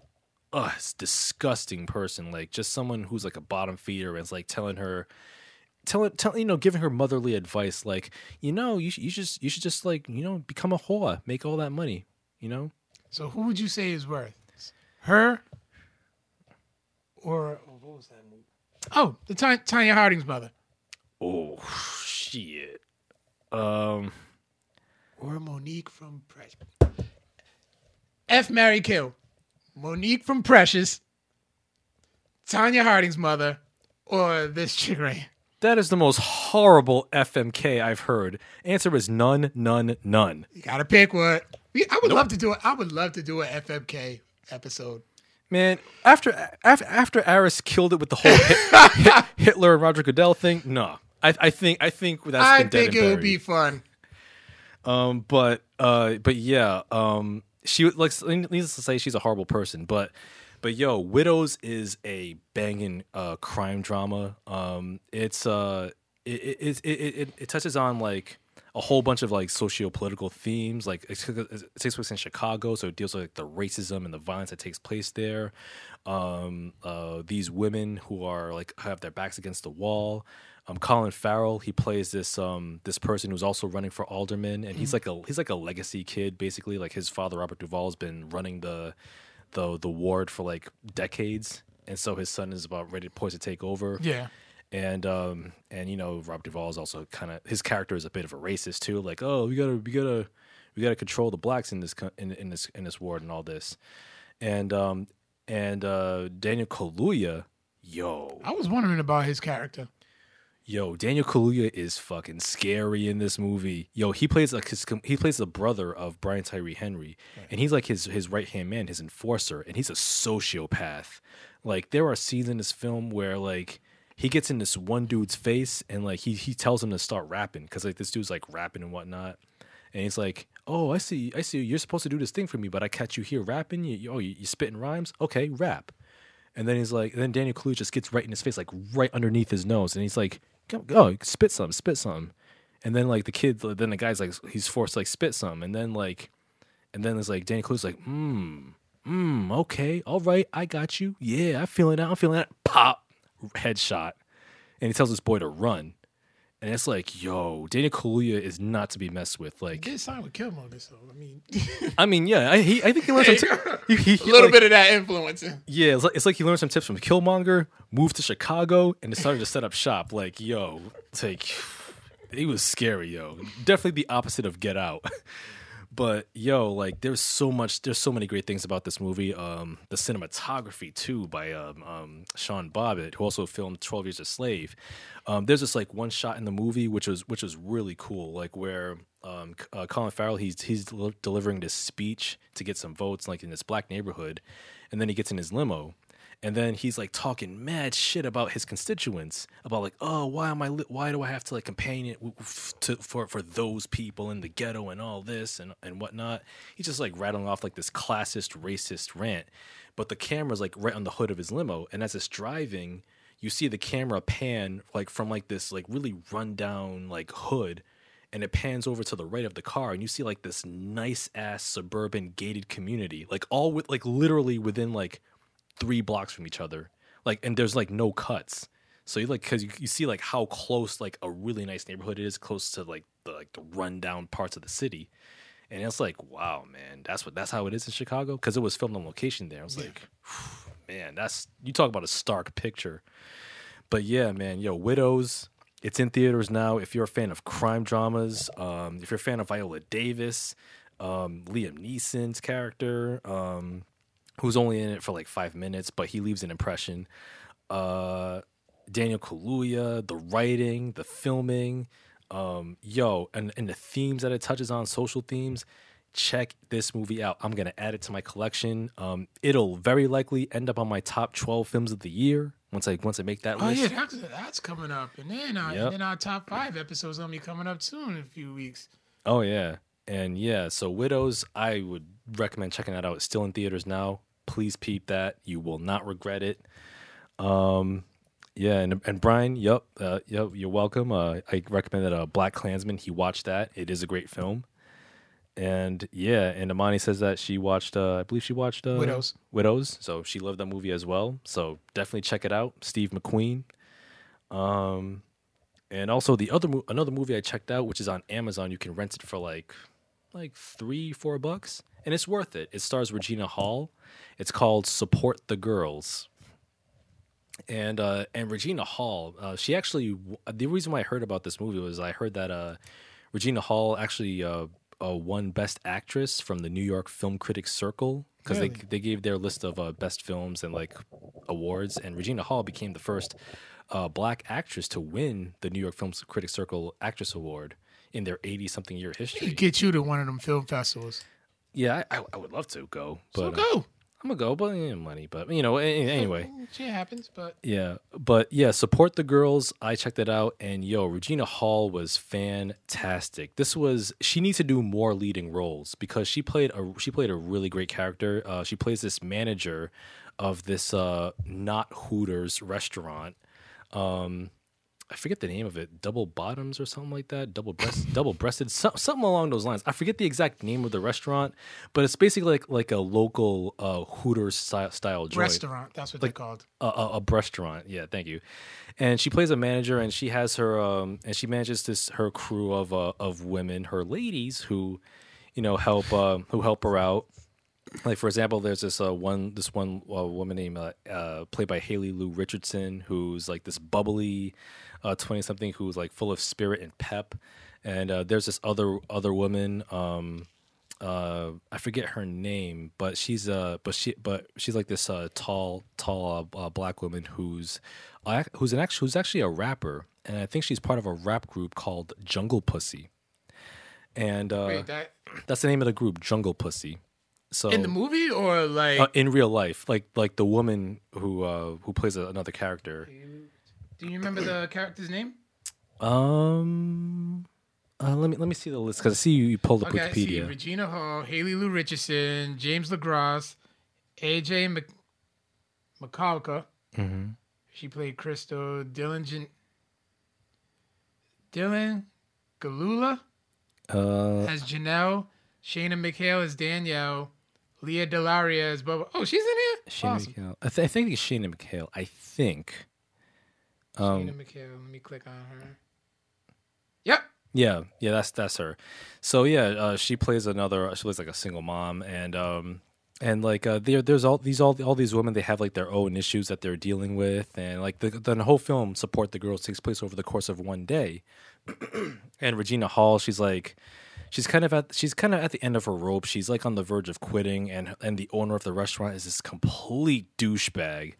Speaker 1: uh, disgusting person like just someone who's like a bottom feeder and is like telling her telling tell, you know giving her motherly advice like you know you, you should you should just like you know become a whore make all that money you know
Speaker 2: So who would you say is worth? Her or oh, what was that? Oh, the Ty- Tonya Harding's mother.
Speaker 1: oh shit um
Speaker 2: Or Mo'Nique from Precious. F Mary Kill. Mo'Nique from Precious. Tonya Harding's mother. Or this chick right here.
Speaker 1: that is the most horrible FMK I've heard. Answer is none, none, none.
Speaker 2: You gotta pick one. We- I would love to do it. I would love to do an FMK episode.
Speaker 1: Man, after after after Aris killed it with the whole Hit, Hit- Hitler and Roger Goodell thing, no, I, I think I think that's
Speaker 2: I think it would be fun.
Speaker 1: Um, but uh, but yeah, um, she like needless to say, she's a horrible person. But but yo, Widows is a banging uh crime drama. Um, it's uh, it it it it, it touches on like a whole bunch of like socio-political themes like it, takes place in chicago so it deals with like, the racism and the violence that takes place there. Um uh these women who are like have their backs against the wall. Um colin farrell he plays this um this person who's also running for alderman and he's like a he's like a legacy kid basically. Like his father robert duvall has been running the the the ward for like decades and so his son is about ready poised to take over.
Speaker 2: Yeah.
Speaker 1: And um and you know Rob Duvall is also kind of his character is a bit of a racist too like oh we gotta we gotta we gotta control the blacks in this in, in this in this ward and all this. And um and uh Daniel Kaluuya yo.
Speaker 2: I was wondering about his character.
Speaker 1: yo Daniel Kaluuya is fucking scary in this movie. Yo he plays like his he plays the brother of Brian Tyree Henry and he's like his his right hand man his enforcer and he's a sociopath. Like there are scenes in this film where like he gets in this one dude's face and like he he tells him to start rapping because like this dude's like rapping and whatnot and he's like "Oh, I see, I see. You're supposed to do this thing for me, but I catch you here rapping. You, you oh, you, you spitting rhymes. Okay, rap." And then he's like, then Daniel Kaluuya just gets right in his face, like right underneath his nose, and he's like, "Go, spit some, spit some." And then like the kid, then the guy's like, he's forced to, like spit some, and then like, and then it's like Daniel Kaluuya's like, "Hmm, Mm, okay, all right, I got you. Yeah, I'm feeling that. I'm feeling that." Pop, headshot, and he tells this boy to run. And it's like, yo, Daniel Kaluuya is not to be messed with.
Speaker 2: He
Speaker 1: Like,
Speaker 2: did sign with Killmonger, so I mean,
Speaker 1: I mean, yeah, I, he, I think he learned some. T- he, he,
Speaker 2: a little
Speaker 1: like-
Speaker 2: bit of that influence.
Speaker 1: Yeah, it's like, it's like he learned some tips from Killmonger, moved to Chicago, and decided to set up shop. Like, yo, like he was scary, yo. Definitely the opposite of Get Out. But yo, like there's so much, there's so many great things about this movie. Um, the cinematography too by um, um, Sean Bobbitt, who also filmed Twelve Years a Slave. Um, there's this like one shot in the movie which was which was really cool, like where um, uh, Colin Farrell he's he's del- delivering this speech to get some votes, like in this black neighborhood, and then he gets in his limo, and then he's like talking mad shit about his constituents, about like, oh, why am I, li- why do I have to like campaign it to for for those people in the ghetto and all this and and whatnot. He's just like rattling off like this classist, racist rant, but the camera's like right on the hood of his limo, and as it's driving, you see the camera pan like from like this like really rundown like hood. And it pans over to the right of the car. And you see like this nice ass suburban gated community like all with like literally within like three blocks from each other like and there's like no cuts. So you like because you, you see like how close like a really nice neighborhood is close to like the like the rundown parts of the city. And it's like wow man that's what that's how it is in chicago? Because it was filmed on location there. I was like man that's you talk about a stark picture. But yeah, man, yo, Widows. It's in theaters now. If you're a fan of crime dramas, um, if you're a fan of Viola Davis, um, Liam Neeson's character, um, who's only in it for like five minutes, but he leaves an impression. Uh, Daniel Kaluuya, the writing, the filming, um, yo, and, and the themes that it touches on, social themes. Check this movie out. I'm gonna add it to my collection. Um, it'll very likely end up on my top 12 films of the year once I once I make that
Speaker 2: Oh
Speaker 1: list.
Speaker 2: yeah, that's, that's coming up, and then our,
Speaker 1: Yep.
Speaker 2: and then our top five episodes gonna be coming up soon in a few weeks.
Speaker 1: Oh yeah, and yeah. So Widows, I would recommend checking that out. It's still in theaters now. Please peep that. You will not regret it. Um, yeah, and and Brian, yep, uh, yep, you're welcome. Uh, I recommended uh, Black Klansman. He watched that. It is a great film. And yeah, and Amani says that she watched. Uh, I believe she watched uh,
Speaker 2: Widows.
Speaker 1: Widows. So she loved that movie as well. So definitely check it out. Steve McQueen. Um, and also the other mo- another movie I checked out, which is on Amazon. You can rent it for like like three four bucks, and it's worth it. It stars Regina Hall. It's called Support the Girls. And uh, and Regina Hall, uh, she actually the reason why I heard about this movie was I heard that uh, Regina Hall actually uh, uh, won Best Actress from the New York Film Critics Circle because
Speaker 2: Really?
Speaker 1: they they gave their list of uh, best films and like awards, and Regina Hall became the first uh, black actress to win the New York Film Critics Circle Actress Award in their eighty something year history.
Speaker 2: Get you to one of them film festivals.
Speaker 1: Yeah, I, I, I would love to go, but
Speaker 2: So
Speaker 1: uh,
Speaker 2: go.
Speaker 1: I'm gonna go, but yeah, money. But you know, anyway,
Speaker 2: shit happens, but
Speaker 1: yeah, but yeah, support the girls. I checked it out, and yo, Regina Hall was fantastic. This was she needs to do more leading roles because she played a she played a really great character. Uh, she plays this manager of this uh, not Hooters restaurant. Um, I forget the name of it, double bottoms or something like that, double breast, double breasted, some, something along those lines. I forget the exact name of the restaurant, but it's basically like like a local uh, Hooters style, style joint
Speaker 2: restaurant. That's what they're called.
Speaker 1: a, a, a restaurant. Yeah, thank you. And she plays a manager, and she has her um, and she manages this her crew of uh, of women, her ladies who, you know, help uh, who help her out. Like for example, there's this uh, one this one uh, woman named uh, uh, played by Haley Lu Richardson, who's like this bubbly twenty something who's like full of spirit and pep. And uh, there's this other other woman. Um, uh I forget her name, but she's uh but she but she's like this uh tall tall uh, uh, black woman who's uh, who's an actually who's actually a rapper, and I think she's part of a rap group called Jungle Pussy. And uh
Speaker 2: Wait, that
Speaker 1: that's the name of the group, Jungle Pussy. So
Speaker 2: in the movie or like?
Speaker 1: uh, in real life, like like the woman who uh who plays a, another character.
Speaker 2: Do you remember the character's name?
Speaker 1: Um Uh, let me let me see the list because I see you, you pulled up
Speaker 2: Okay, I see
Speaker 1: Wikipedia.
Speaker 2: Regina Hall, Haley Lu Richardson, James Le Gros, AJ Mc- McCullough.
Speaker 1: hmm
Speaker 2: She played Crystal. Dylan Jan- Dylan Gelula
Speaker 1: Uh,
Speaker 2: as Janelle. Shayna McHayle as Danielle. Lea DeLaria as Bubba. Oh, she's in here.
Speaker 1: Shayna
Speaker 2: awesome.
Speaker 1: McHayle. I, th- I think it's Shayna McHayle. I think. Um,
Speaker 2: McHayle. Let me click on her. Yep.
Speaker 1: Yeah, yeah, that's that's her. So yeah, uh, she plays another. She plays like a single mom, and um, and like uh, there, there's all these all all these women. They have like their own issues that they're dealing with, and like the the whole film support the girls takes place over the course of one day. and Regina Hall, she's like. She's kind of at she's kind of at the end of her rope. She's like on the verge of quitting, and and the owner of the restaurant is this complete douchebag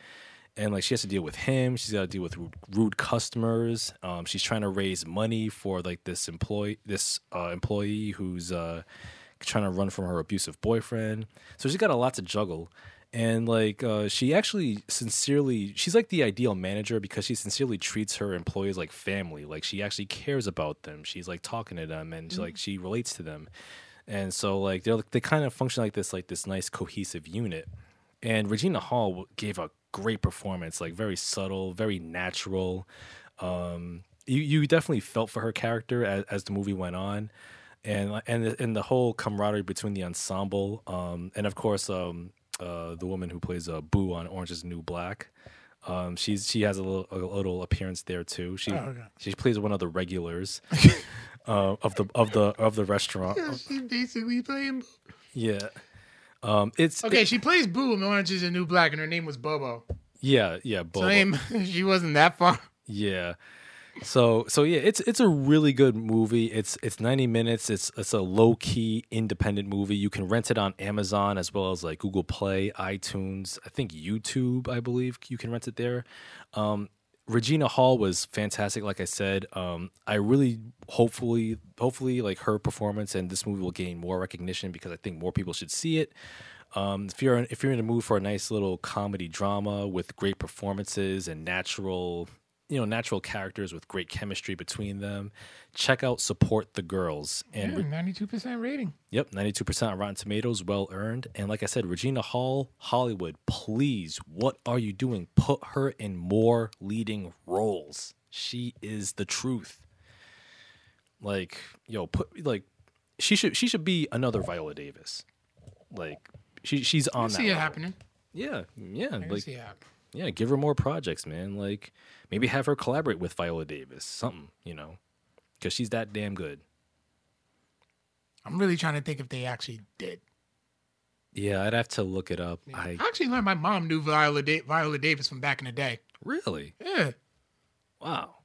Speaker 1: and like she has to deal with him. She's got to deal with rude, customers. Um, she's trying to raise money for like this employee, this uh, employee who's uh, trying to run from her abusive boyfriend. So she's got a lot to juggle. And like uh, she actually sincerely, she's like the ideal manager because she sincerely treats her employees like family. Like she actually cares about them. She's like talking to them and she, like she relates to them. And so like they are they kind of function like this like this nice cohesive unit. And Regina Hall gave a great performance, like very subtle, very natural. Um, you you definitely felt for her character as, as the movie went on, and and and the whole camaraderie between the ensemble, um, and of course um, uh, the woman who plays uh, Boo on Orange Is the New Black. Um, she's she has a little a little appearance there too. She
Speaker 2: okay.
Speaker 1: she plays one of the regulars uh, of the of the of the restaurant.
Speaker 2: She basically playing.
Speaker 1: Yeah, um, it's
Speaker 2: Okay, she plays Boo in Orange is the New Black, and her name was Bobo.
Speaker 1: yeah yeah.
Speaker 2: So
Speaker 1: Boba.
Speaker 2: name, she wasn't that far.
Speaker 1: Yeah. So so yeah, it's it's a really good movie. It's it's 90 minutes. It's it's a low key independent movie. You can rent it on Amazon as well as like Google Play, iTunes, I think YouTube, I believe you can rent it there. Um Regina Hall was fantastic like I said. Um I really hopefully hopefully like her performance and this movie will gain more recognition because I think more people should see it. Um, if you're if you're in the mood for a nice little comedy drama with great performances and natural, you know, natural characters with great chemistry between them, check out Support the Girls. And re-
Speaker 2: ninety-two percent rating.
Speaker 1: yep, 92% on Rotten Tomatoes, well earned. And like I said, Regina Hall, Hollywood, please, what are you doing? Put her in more leading roles. She is the truth. Like, yo, put like she should she should be another Viola Davis. Like she she's
Speaker 2: I
Speaker 1: on that.
Speaker 2: see it
Speaker 1: level.
Speaker 2: happening.
Speaker 1: Yeah, yeah,
Speaker 2: I
Speaker 1: like
Speaker 2: see it happening.
Speaker 1: Yeah, give her more projects, man. Like maybe have her collaborate with Viola Davis, something, you know, because she's that damn good.
Speaker 2: I'm really trying to think if they actually did.
Speaker 1: Yeah, I'd have to look it up. I
Speaker 2: I actually learned my mom knew Viola, da- Viola Davis from back in the day.
Speaker 1: really,
Speaker 2: Yeah,
Speaker 1: wow,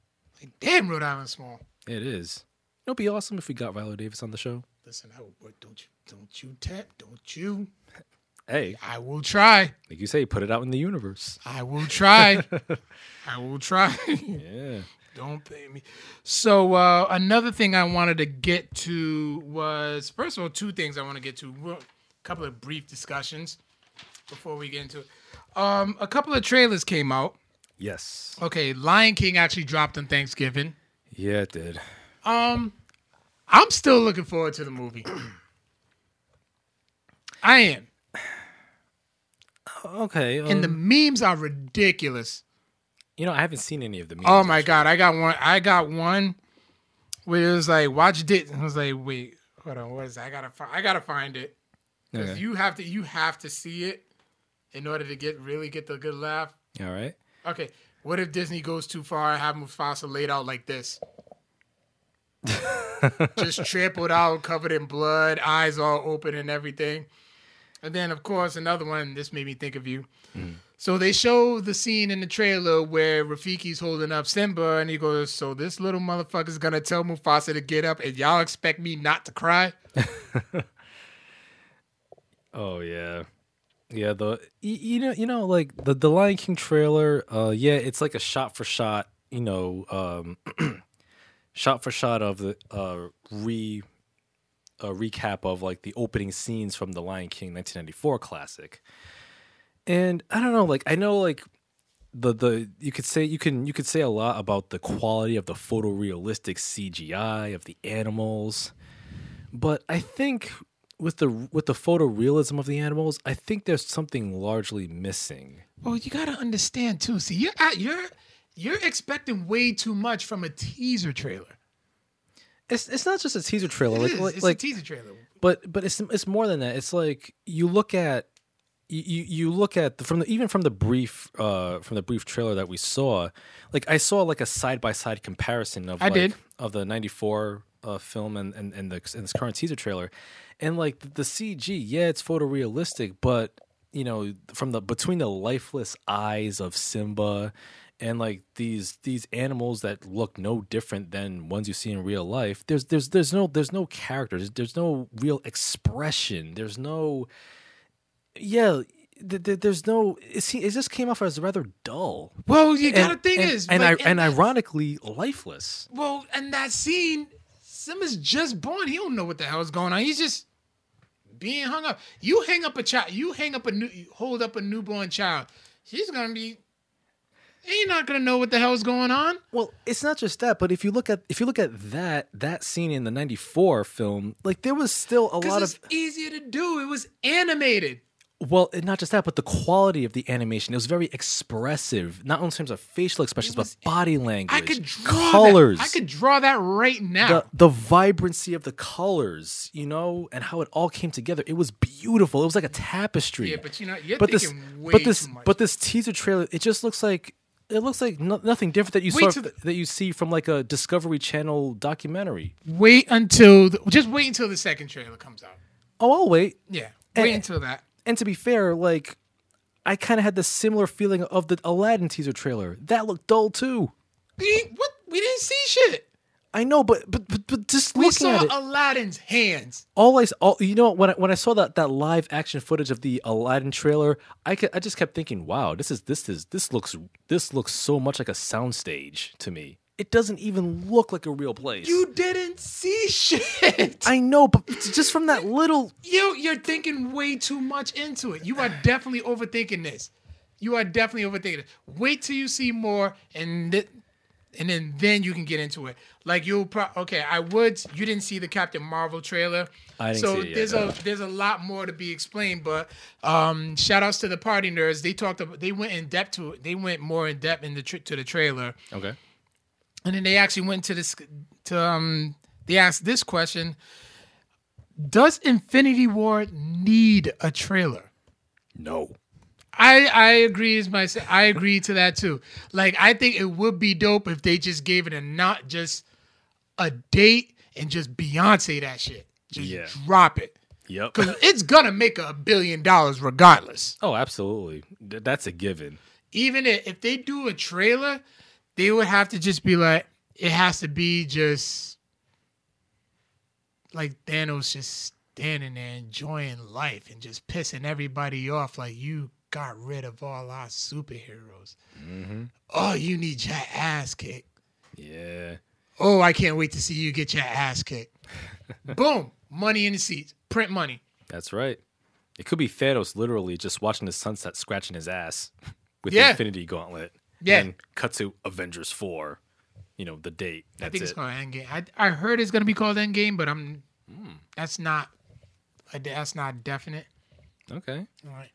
Speaker 2: like damn, Rhode Island small.
Speaker 1: it is. It'd be awesome if we got Viola Davis on the show.
Speaker 2: Listen, I will, don't you, don't you tap, don't you.
Speaker 1: Hey,
Speaker 2: I will try.
Speaker 1: like you say, put it out in the universe.
Speaker 2: I will try. I will try.
Speaker 1: Yeah.
Speaker 2: Don't pay me. So uh, another thing I wanted to get to was first of all two things I want to get to. A couple of brief discussions before we get into it. Um, a couple of trailers came out.
Speaker 1: Yes.
Speaker 2: Okay, Lion King actually dropped on Thanksgiving.
Speaker 1: Yeah, it did.
Speaker 2: Um, I'm still looking forward to the movie. I am,
Speaker 1: Okay. Um,
Speaker 2: and the memes are ridiculous.
Speaker 1: you know, I haven't seen any of the. Memes,
Speaker 2: Oh my
Speaker 1: actually.
Speaker 2: god, I got one. I got one where it was like, watch it. I was like, wait, hold on, what is that? I gotta, fi- I gotta find it because
Speaker 1: Okay.
Speaker 2: you have to, you have to see it in order to get really get the good laugh.
Speaker 1: All right.
Speaker 2: Okay, what if Disney goes too far and have Mufasa laid out like this? Just trampled out, covered in blood, eyes all open and everything. And then, of course, another one. This made me think of you. So they show the scene in the trailer where Rafiki's holding up Simba, and he goes, "So this little motherfucker's gonna tell Mufasa to get up, and y'all expect me not to cry?"
Speaker 1: Oh yeah, yeah. The you know you know like the the Lion King trailer. Uh, yeah, it's like a shot for shot. You know, um, shot for shot of the uh re a recap of like the opening scenes from the Lion King 1994 classic. And I don't know, like I know like the the you could say you can you could say a lot about the quality of the photorealistic CGI of the animals, but I think with the with the photorealism of the animals, I think there's something largely missing.
Speaker 2: Well, you gotta understand too. See, you're at, you're you're expecting way too much from a teaser trailer.
Speaker 1: It's it's not just a teaser trailer,
Speaker 2: It
Speaker 1: like
Speaker 2: is.
Speaker 1: like,
Speaker 2: it's
Speaker 1: like
Speaker 2: a teaser trailer.
Speaker 1: but but it's it's more than that. It's like you look at you you you look at the, from the even from the brief uh from the brief trailer that we saw, like I saw like a side by side comparison of
Speaker 2: I
Speaker 1: like,
Speaker 2: did.
Speaker 1: of the '94 uh, film and and and, the, and this current teaser trailer, and like the, the CG, yeah, it's photorealistic, but you know from the between the lifeless eyes of Simba and like these these animals that look no different than ones you see in real life there's there's there's no there's no characters there's no real expression there's no yeah th- th- there's no it, se- it just came off as rather dull
Speaker 2: Well, you got
Speaker 1: and,
Speaker 2: to think
Speaker 1: and,
Speaker 2: is,
Speaker 1: and, I, and ironically lifeless
Speaker 2: well, and that scene, Simba's just born. He don't know what the hell is going on. He's just being hung up. You hang up a child. You hang up a new, hold up a newborn child. She's gonna be. He's not gonna know what the hell's going on.
Speaker 1: Well, it's not just that, but if you look at if you look at that that scene in the '94 film, like there was still a lot of
Speaker 2: easier to do. It was animated.
Speaker 1: Well, not just that, but the quality of the animation. It was very expressive, not only in terms of facial expressions,
Speaker 2: was-
Speaker 1: but body language,
Speaker 2: I could draw
Speaker 1: colors,
Speaker 2: That. I could draw that right now.
Speaker 1: the the vibrancy of the colors, you know, and how it all came together. It was beautiful. It was like a tapestry.
Speaker 2: yeah, but you know, you're
Speaker 1: but this, but this, but this teaser trailer, it just looks like it looks like no, nothing different that you
Speaker 2: Wait
Speaker 1: saw
Speaker 2: the-
Speaker 1: that you see from like a Discovery Channel documentary.
Speaker 2: wait until the, just wait until the second trailer comes out.
Speaker 1: Oh, I'll wait.
Speaker 2: Yeah,
Speaker 1: And-
Speaker 2: wait until that.
Speaker 1: And to be fair, like I kind of had the similar feeling of the Aladdin teaser trailer. That looked dull too.
Speaker 2: We, what? We didn't see shit.
Speaker 1: I know, but but but, but just
Speaker 2: We
Speaker 1: looking
Speaker 2: saw
Speaker 1: at it,
Speaker 2: Aladdin's hands.
Speaker 1: all I s- all you know when I, when I saw that that live action footage of the Aladdin trailer, I could, I just kept thinking, wow, this is this is this looks this looks so much like a soundstage to me. It doesn't even look like a real place.
Speaker 2: You didn't see shit.
Speaker 1: I know, but just from that little
Speaker 2: you you're thinking way too much into it. You are definitely overthinking this. You are definitely overthinking it. Wait till you see more, and th- and then then you can get into it. Like you'll pro- okay. I would. You didn't see the Captain Marvel trailer.
Speaker 1: I didn't
Speaker 2: so
Speaker 1: see it yet,
Speaker 2: there's
Speaker 1: no.
Speaker 2: a there's a lot more to be explained. But um, shout outs to the party nerds. They talked about they went in depth to it. They went more in depth in the tr- to the trailer.
Speaker 1: okay.
Speaker 2: And then they actually went to this to um they asked this question. Does Infinity War need a trailer?
Speaker 1: No.
Speaker 2: I I agree as my I agree to that too. Like I think it would be dope if they just gave it a not just a date and just Beyonce that shit. Just
Speaker 1: Yeah.
Speaker 2: drop it.
Speaker 1: Yep.
Speaker 2: Cuz it's to make a billion dollars regardless.
Speaker 1: Oh, absolutely. Th- That's a given.
Speaker 2: even if, if they do a trailer, they would have to just be like, it has to be just like Thanos just standing there enjoying life and just pissing everybody off. Like you got rid of all our superheroes. Mm-hmm. Oh, you need your ass kicked.
Speaker 1: Yeah.
Speaker 2: Oh, I can't wait to see you get your ass kicked. Boom, money in the seats, print money.
Speaker 1: That's right. It could be Thanos literally just watching the sunset scratching his ass with
Speaker 2: Yeah.
Speaker 1: the Infinity Gauntlet.
Speaker 2: Yeah.
Speaker 1: And cut to Avengers 4. You know, the date.
Speaker 2: I
Speaker 1: That's
Speaker 2: think
Speaker 1: it.
Speaker 2: it's called Endgame. I I heard it's gonna be called Endgame, but I'm hmm. that's not that's not definite.
Speaker 1: okay.
Speaker 2: All right.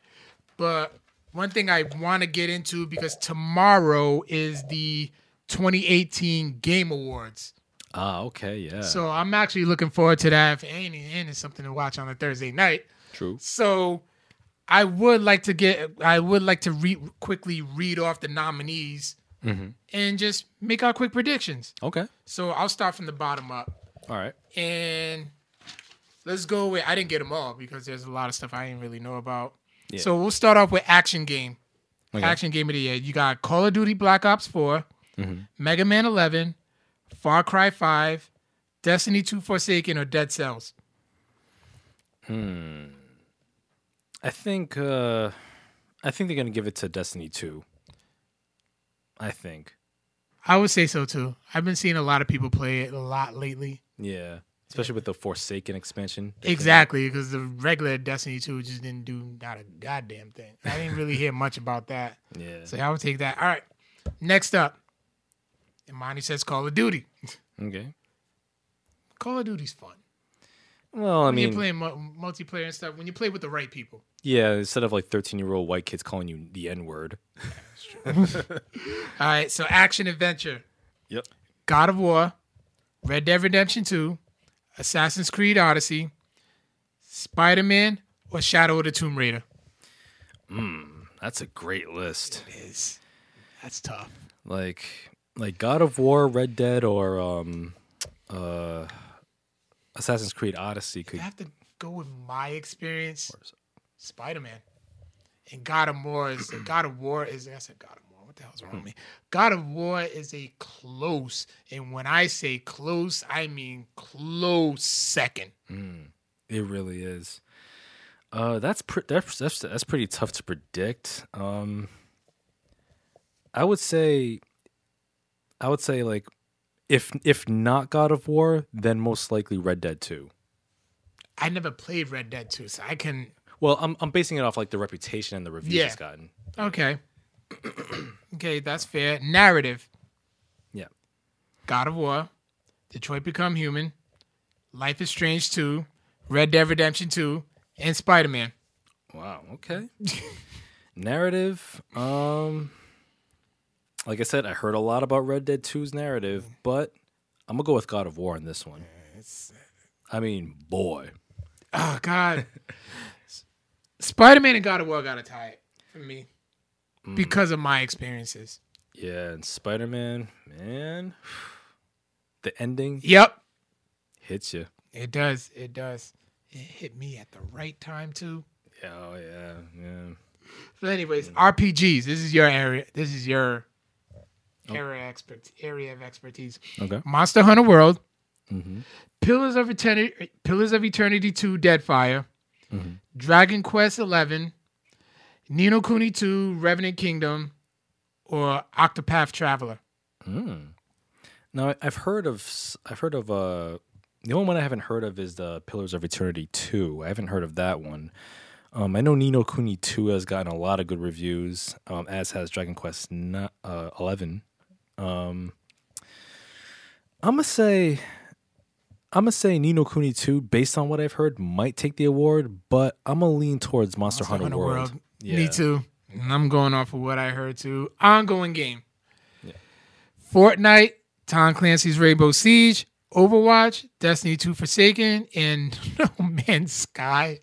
Speaker 2: But one thing I want to get into because tomorrow is the 2018 Game Awards.
Speaker 1: Ah, okay, yeah.
Speaker 2: So I'm actually looking forward to that. If and, and it's something to watch on a Thursday night.
Speaker 1: True.
Speaker 2: So I would like to get I would like to re- quickly read off the nominees and just make our quick predictions.
Speaker 1: Okay.
Speaker 2: So I'll start from the bottom up.
Speaker 1: All right.
Speaker 2: and let's go with I didn't get them all because there's a lot of stuff I didn't really know about.
Speaker 1: Yeah.
Speaker 2: So we'll start off with action game.
Speaker 1: Okay.
Speaker 2: Action game of the year. You got Call of Duty Black Ops 4,
Speaker 1: Mm-hmm.
Speaker 2: Mega Man 11, Far Cry 5, Destiny 2 Forsaken, or Dead Cells. Hmm.
Speaker 1: I think uh I think they're gonna give it to Destiny 2. I think.
Speaker 2: I would say so too. I've been seeing a lot of people play it a lot lately.
Speaker 1: Yeah. Especially with the Forsaken expansion.
Speaker 2: Exactly, because the regular Destiny 2 just didn't do not a goddamn thing. I didn't really hear much about that.
Speaker 1: Yeah.
Speaker 2: So I would take that. All right. Next up. Imani says Call of Duty.
Speaker 1: Okay.
Speaker 2: Call of Duty's fun.
Speaker 1: Well, I
Speaker 2: When
Speaker 1: mean,
Speaker 2: you're playing mu- multiplayer and stuff, when you play with the right people.
Speaker 1: yeah. Instead of like thirteen-year-old white kids calling you the N word.
Speaker 2: All right, so action adventure.
Speaker 1: Yep.
Speaker 2: God of War, Red Dead Redemption 2, Assassin's Creed Odyssey, Spider Man, or Shadow of the Tomb Raider.
Speaker 1: That's a great list.
Speaker 2: It is. That's tough.
Speaker 1: Like, like God of War, Red Dead, or um, uh, Assassin's Creed Odyssey could.
Speaker 2: I have to go with my experience. Spider Man. And God of War is God of War is I said God of War. The hell's wrong with me? God of War is a close, and when I say close, I mean close second.
Speaker 1: It really is. Uh, that's pre- that's that's that's pretty tough to predict. Um, I would say, I would say like, if if not God of War, then most likely Red Dead Two.
Speaker 2: I never played Red Dead 2, so I can
Speaker 1: Well, I'm I'm basing it off like the reputation and the reviews
Speaker 2: Yeah.
Speaker 1: it's gotten.
Speaker 2: Okay. okay, that's fair. Narrative.
Speaker 1: Yeah.
Speaker 2: God of War, Detroit Become Human, Life is Strange 2, Red Dead Redemption 2, and Spider Man.
Speaker 1: Wow. Okay. narrative. Um, like I said, I heard a lot about Red Dead 2's narrative, but I'm gonna go with God of War on this one. I mean, boy.
Speaker 2: Oh, God. Spider Man and God of War got to tie it for me because of my experiences.
Speaker 1: Yeah, and Spider Man, man, the ending
Speaker 2: Yep.
Speaker 1: hits you.
Speaker 2: It does. It does. It hit me at the right time, too.
Speaker 1: Yeah, oh yeah, yeah.
Speaker 2: So, anyways, RPGs. This is your area. This is your area expert area of expertise.
Speaker 1: Okay.
Speaker 2: Monster Hunter World,
Speaker 1: Mm-hmm.
Speaker 2: Pillars of Eternity, Pillars of Eternity Two, Deadfire,
Speaker 1: Mm-hmm.
Speaker 2: Dragon Quest Eleven, Ni no Kuni Two, Revenant Kingdom, or Octopath Traveler.
Speaker 1: Now I- I've heard of I've heard of uh the only one I haven't heard of is the Pillars of Eternity two. I haven't heard of that one. Um, I know Ni no Kuni two has gotten a lot of good reviews, um, as has Dragon Quest n- uh, eleven. Um, I'm gonna say. I'm gonna say Ni no Kuni 2, based on what I've heard, might take the award, but I'm gonna lean towards Monster, Hunter,
Speaker 2: Hunter
Speaker 1: World.
Speaker 2: World.
Speaker 1: Yeah.
Speaker 2: Me too. And I'm going off of what I heard too. Ongoing game. Fortnite, Tom Clancy's Rainbow Siege, Overwatch, Destiny 2 Forsaken, and No Man's Sky.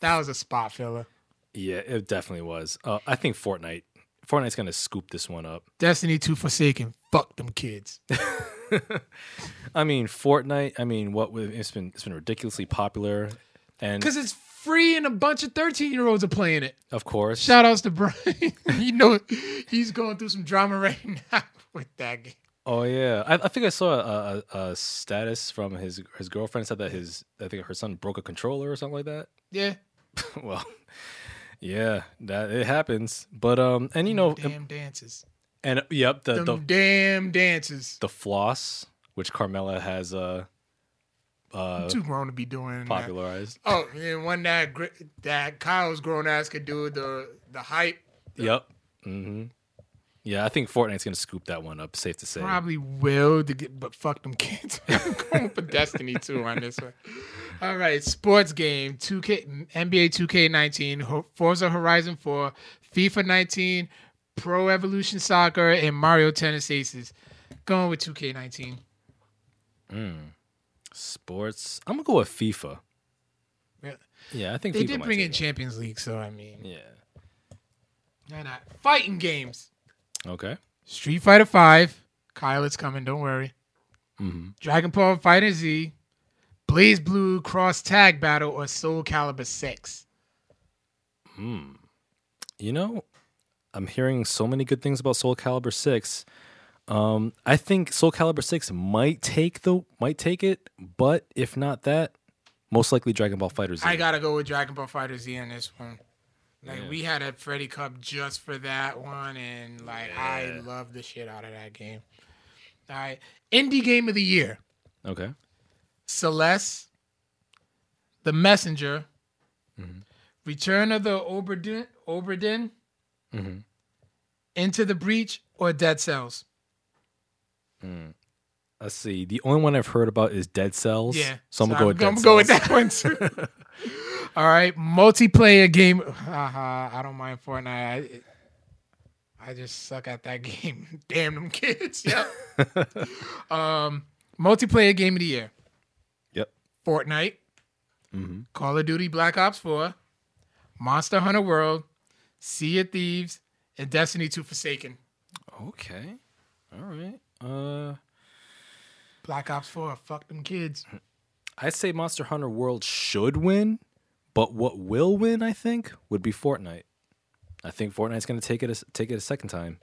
Speaker 2: That was a spot filler.
Speaker 1: Yeah, it definitely was. Uh, I think Fortnite. Fortnite's gonna scoop this one up.
Speaker 2: Destiny 2 Forsaken. Fuck them kids.
Speaker 1: I mean, Fortnite. I mean, what with it's been it's been ridiculously popular, and
Speaker 2: Because it's free and a bunch of 13 year olds are playing it.
Speaker 1: of course,
Speaker 2: Shout outs to Brian. you know, he's going through some drama right now with that game.
Speaker 1: oh yeah, I, I think I saw a, a, a status from his his girlfriend said that his I think her son broke a controller or something like that.
Speaker 2: Yeah.
Speaker 1: well, yeah, that it happens. But um, and you know,
Speaker 2: Damn dances.
Speaker 1: and yep, the the,
Speaker 2: damn dances.
Speaker 1: the floss which Carmela has uh uh
Speaker 2: Too grown to be doing that.
Speaker 1: popularized.
Speaker 2: Oh, and one that that Kyle's grown ass could do the the hype.
Speaker 1: Yep. Mm-hmm. Yeah, I think Fortnite's gonna scoop that one up. Safe to say.
Speaker 2: Probably will, to get, but fuck them kids. I'm going for Destiny 2 on this one. All right, sports game 2K NBA 2K19, Forza Horizon 4, FIFA 19, Pro Evolution Soccer, and Mario Tennis Aces. Going with 2K19.
Speaker 1: Sports. I'm gonna go with FIFA.
Speaker 2: Yeah.
Speaker 1: Yeah, I think
Speaker 2: They
Speaker 1: FIFA
Speaker 2: did bring in. Champions League, so I mean,
Speaker 1: Yeah.
Speaker 2: why not? Fighting games.
Speaker 1: Okay.
Speaker 2: Street Fighter 5. Kyle, it's coming. Don't worry.
Speaker 1: Mm-hmm.
Speaker 2: Dragon Ball Fighter Z, BlazBlue Cross Tag Battle, or Soul Calibur 6. Hmm.
Speaker 1: You know, I'm hearing so many good things about Soul Calibur Six. Um, I think Soul Calibur Six might take the might take it, but if not that, most likely Dragon Ball FighterZ.
Speaker 2: I gotta go with Dragon Ball FighterZ on this one. Like we had a Freddy Cup just for that one, and like I love the shit out of that game. All right, indie game of the year:
Speaker 1: okay.
Speaker 2: Celeste, The Messenger,
Speaker 1: Mm-hmm.
Speaker 2: Return of the Obra Dinn, Oberdin,
Speaker 1: Mm-hmm.
Speaker 2: Into the Breach, or Dead Cells.
Speaker 1: Let's see. The only one I've heard about is Dead Cells.
Speaker 2: Yeah.
Speaker 1: So I'm gonna go with
Speaker 2: I'm
Speaker 1: Dead
Speaker 2: gonna go with
Speaker 1: Cells.
Speaker 2: that one too. All right, multiplayer game. Haha, I don't mind Fortnite. I, I just suck at that game. Damn them kids. Yep. um, multiplayer game of the year.
Speaker 1: Yep.
Speaker 2: Fortnite,
Speaker 1: Mm-hmm.
Speaker 2: Call of Duty Black Ops 4, Monster Hunter World, Sea of Thieves, and Destiny 2 Forsaken.
Speaker 1: Okay. All right. Uh,
Speaker 2: Black Ops 4, fuck them kids.
Speaker 1: I'd say Monster Hunter World should win, but what will win, I think, would be Fortnite. I think Fortnite's going to take it a, take it a second time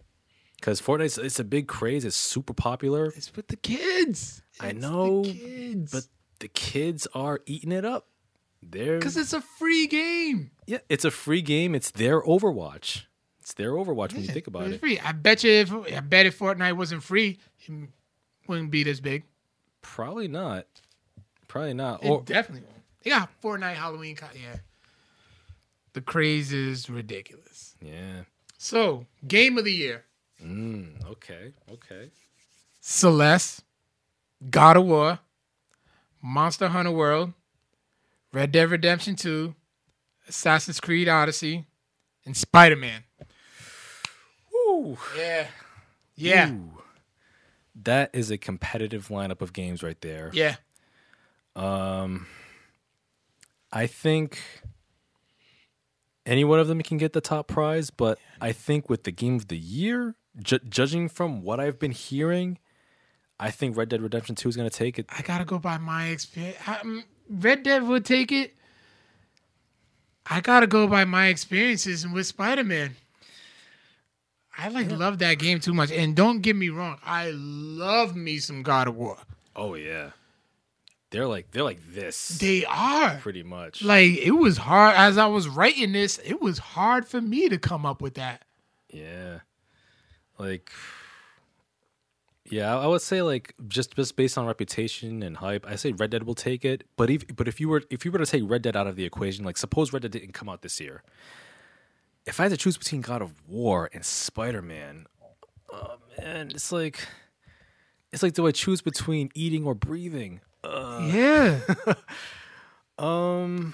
Speaker 1: because Fortnite's it's a big craze. It's super popular,
Speaker 2: It's with the kids.
Speaker 1: I
Speaker 2: It's the
Speaker 1: know,
Speaker 2: kids.
Speaker 1: but the kids are eating it up. They're
Speaker 2: because it's a free game.
Speaker 1: yeah, it's a free game. It's their Overwatch. It's their Overwatch when you think about it.
Speaker 2: free. I bet you if I bet if Fortnite wasn't free, it wouldn't be this big.
Speaker 1: Probably not. Probably not.
Speaker 2: It
Speaker 1: Or
Speaker 2: definitely won't. Yeah, Fortnite Halloween. Yeah, the craze is ridiculous.
Speaker 1: yeah.
Speaker 2: So, game of the year:
Speaker 1: Mm, okay. Okay.
Speaker 2: Celeste, God of War, Monster Hunter World, Red Dead Redemption Two, Assassin's Creed Odyssey, and Spider Man.
Speaker 1: Woo.
Speaker 2: Yeah, yeah,
Speaker 1: Ooh. That is a competitive lineup of games right there.
Speaker 2: yeah.
Speaker 1: Um I think any one of them can get the top prize, but I think with the game of the year, ju- judging from what I've been hearing, I think Red Dead Redemption 2 is going to take it.
Speaker 2: I gotta go by my experience. Um, Red Dead would take it. I gotta go by my experiences and with Spider Man. I like love that game too much, and don't get me wrong, I love me some God of War.
Speaker 1: Oh yeah. They're like they're like this
Speaker 2: They are
Speaker 1: pretty much.
Speaker 2: like it was hard as I was writing this. It was hard for me to come up with that.
Speaker 1: Yeah. Like Yeah, I would say like just just based on reputation and hype, I say Red Dead will take it. But if but if you were if you were to take Red Dead out of the equation, like suppose Red Dead didn't come out this year. If I had to choose between God of War and Spider Man, oh man, it's like it's like do I choose between eating or breathing?
Speaker 2: yeah,
Speaker 1: Um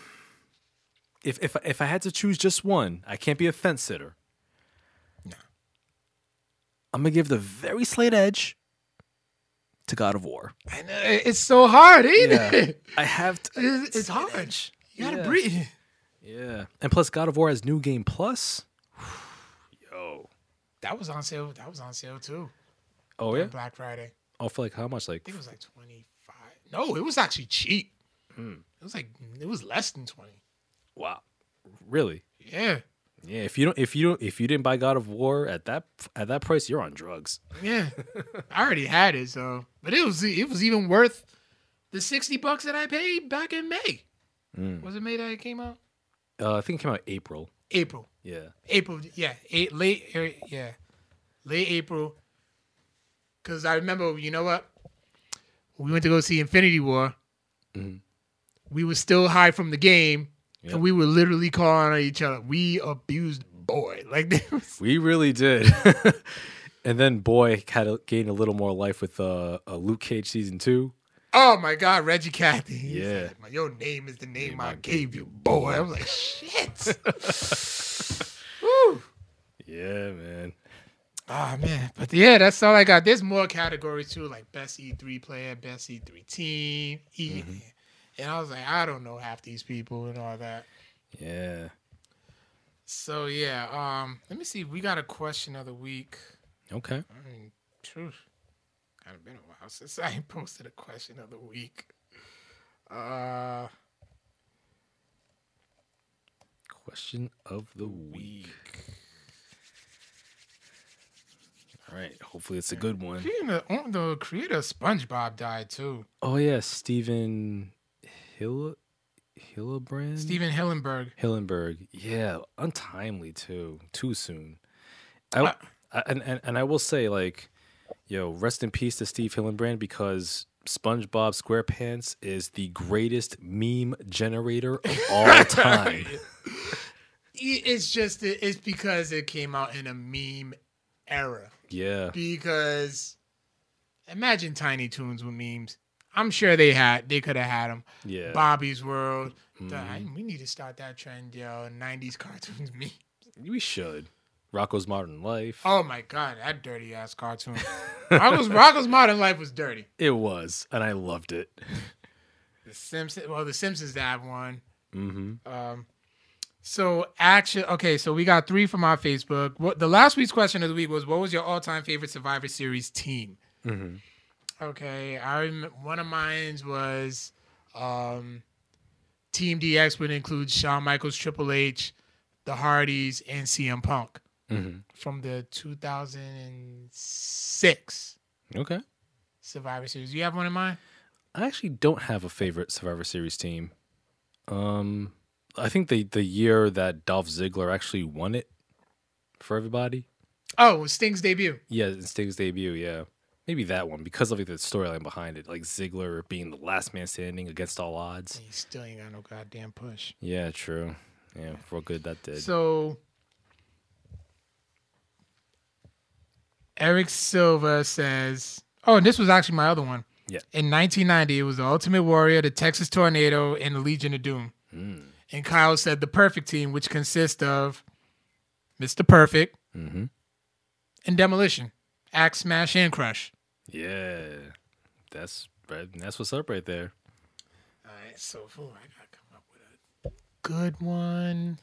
Speaker 1: if if if I had to choose just one, I can't be a fence sitter. I'm gonna give the very slight edge to God of War.
Speaker 2: I know, it's so hard, ain't it?
Speaker 1: I have to.
Speaker 2: It's, it's hard. You gotta
Speaker 1: Yeah.
Speaker 2: breathe.
Speaker 1: Yeah, and plus God of War has New Game Plus. Yo.
Speaker 2: That was on sale. That was on sale too.
Speaker 1: Oh yeah.
Speaker 2: Black Friday.
Speaker 1: Oh, for like how much? Like
Speaker 2: I think it was like twenty five. No, it was actually cheap.
Speaker 1: Hmm.
Speaker 2: It was like it was less than twenty.
Speaker 1: wow, really?
Speaker 2: Yeah,
Speaker 1: Yeah. If you don't, if you don't, if you didn't buy God of War at that at that price, you're on drugs.
Speaker 2: yeah. I already had it, so but it was it was even worth the sixty bucks that I paid back in May.
Speaker 1: Hmm.
Speaker 2: Was it May that it came out?
Speaker 1: Uh, I think it came out April.
Speaker 2: April.
Speaker 1: Yeah.
Speaker 2: April. Yeah, eight, late. er, Yeah, late April. Because I remember, you know what? We went to go see Infinity War.
Speaker 1: Mhm.
Speaker 2: We were still high from the game,
Speaker 1: Yep.
Speaker 2: and we were literally calling on each other. We abused boy. Like was,
Speaker 1: We really did. and then boy had a, gained a little more life with uh, uh Luke Cage season two.
Speaker 2: Oh my God, Reggie Cathy. He
Speaker 1: Yeah.
Speaker 2: said, Your name is the name I gave you, boy. I was like, shit. Woo.
Speaker 1: Yeah, man.
Speaker 2: Oh man, but yeah, that's all I got. There's more categories too, like best E3 player, best E3 team, E. And I was like, I don't know half these people and all that.
Speaker 1: Yeah.
Speaker 2: So yeah, um, let me see. We got a question of the week.
Speaker 1: Okay.
Speaker 2: I mean, truth, kind of been a while since I posted a question of the week. Uh,
Speaker 1: Question of the week. All right. Hopefully it's a good one.
Speaker 2: of, oh, the creator of SpongeBob died too.
Speaker 1: Oh yeah, Stephen Hill Hillebrand.
Speaker 2: Steven Hillenberg.
Speaker 1: Hillenberg. Yeah, untimely too. Too soon. I,
Speaker 2: Uh,
Speaker 1: I- and, and and I will say like, yo, rest in peace to Steve Hillenbrand because SpongeBob SquarePants is the greatest meme generator of all time.
Speaker 2: It's just it's because it came out in a meme era.
Speaker 1: yeah.
Speaker 2: Because imagine Tiny Toons with memes. I'm sure they had they could have had them.
Speaker 1: Yeah.
Speaker 2: Bobby's World. The- I- mm-hmm. we need to start that trend, yo. 90s cartoons meme.
Speaker 1: We should. Rocko's Modern Life.
Speaker 2: Oh my god, that dirty ass cartoon. Rocko's, Rocko's Modern Life was dirty.
Speaker 1: It was, and I loved it.
Speaker 2: The Simpsons, well, the Simpsons have one.
Speaker 1: Mm-hmm.
Speaker 2: Um, so action. Okay, so we got three from our Facebook. What the last week's question of the week was, what was your all-time favorite Survivor Series team?
Speaker 1: Mm-hmm.
Speaker 2: Okay, I rem- one of mine was um, Team DX would include Shawn Michaels, Triple H, the Hardys, and CM Punk
Speaker 1: Mm-hmm.
Speaker 2: from the 2006
Speaker 1: Okay.
Speaker 2: Survivor Series. You have one in mind?
Speaker 1: I actually don't have a favorite Survivor Series team. Um, I think the the year that Dolph Ziggler actually won it for everybody.
Speaker 2: Oh, Sting's debut.
Speaker 1: Yeah, Sting's debut. Yeah, maybe that one because of like, the storyline behind it, like Ziggler being the last man standing against all odds.
Speaker 2: He still ain't got no goddamn push.
Speaker 1: Yeah, true. Yeah, for good that did.
Speaker 2: So Eric Silva says, "Oh, and this was actually my other one.
Speaker 1: Yeah.
Speaker 2: In 1990, it was the Ultimate Warrior, the Texas Tornado, and the Legion of Doom.
Speaker 1: Mm.
Speaker 2: And Kyle said the perfect team, which consists of Mr. Perfect
Speaker 1: Mm-hmm.
Speaker 2: and Demolition, Ax, Smash, and Crush.
Speaker 1: Yeah, that's right. That's what's up right there.
Speaker 2: All right, so ooh, I gotta come up with a good one.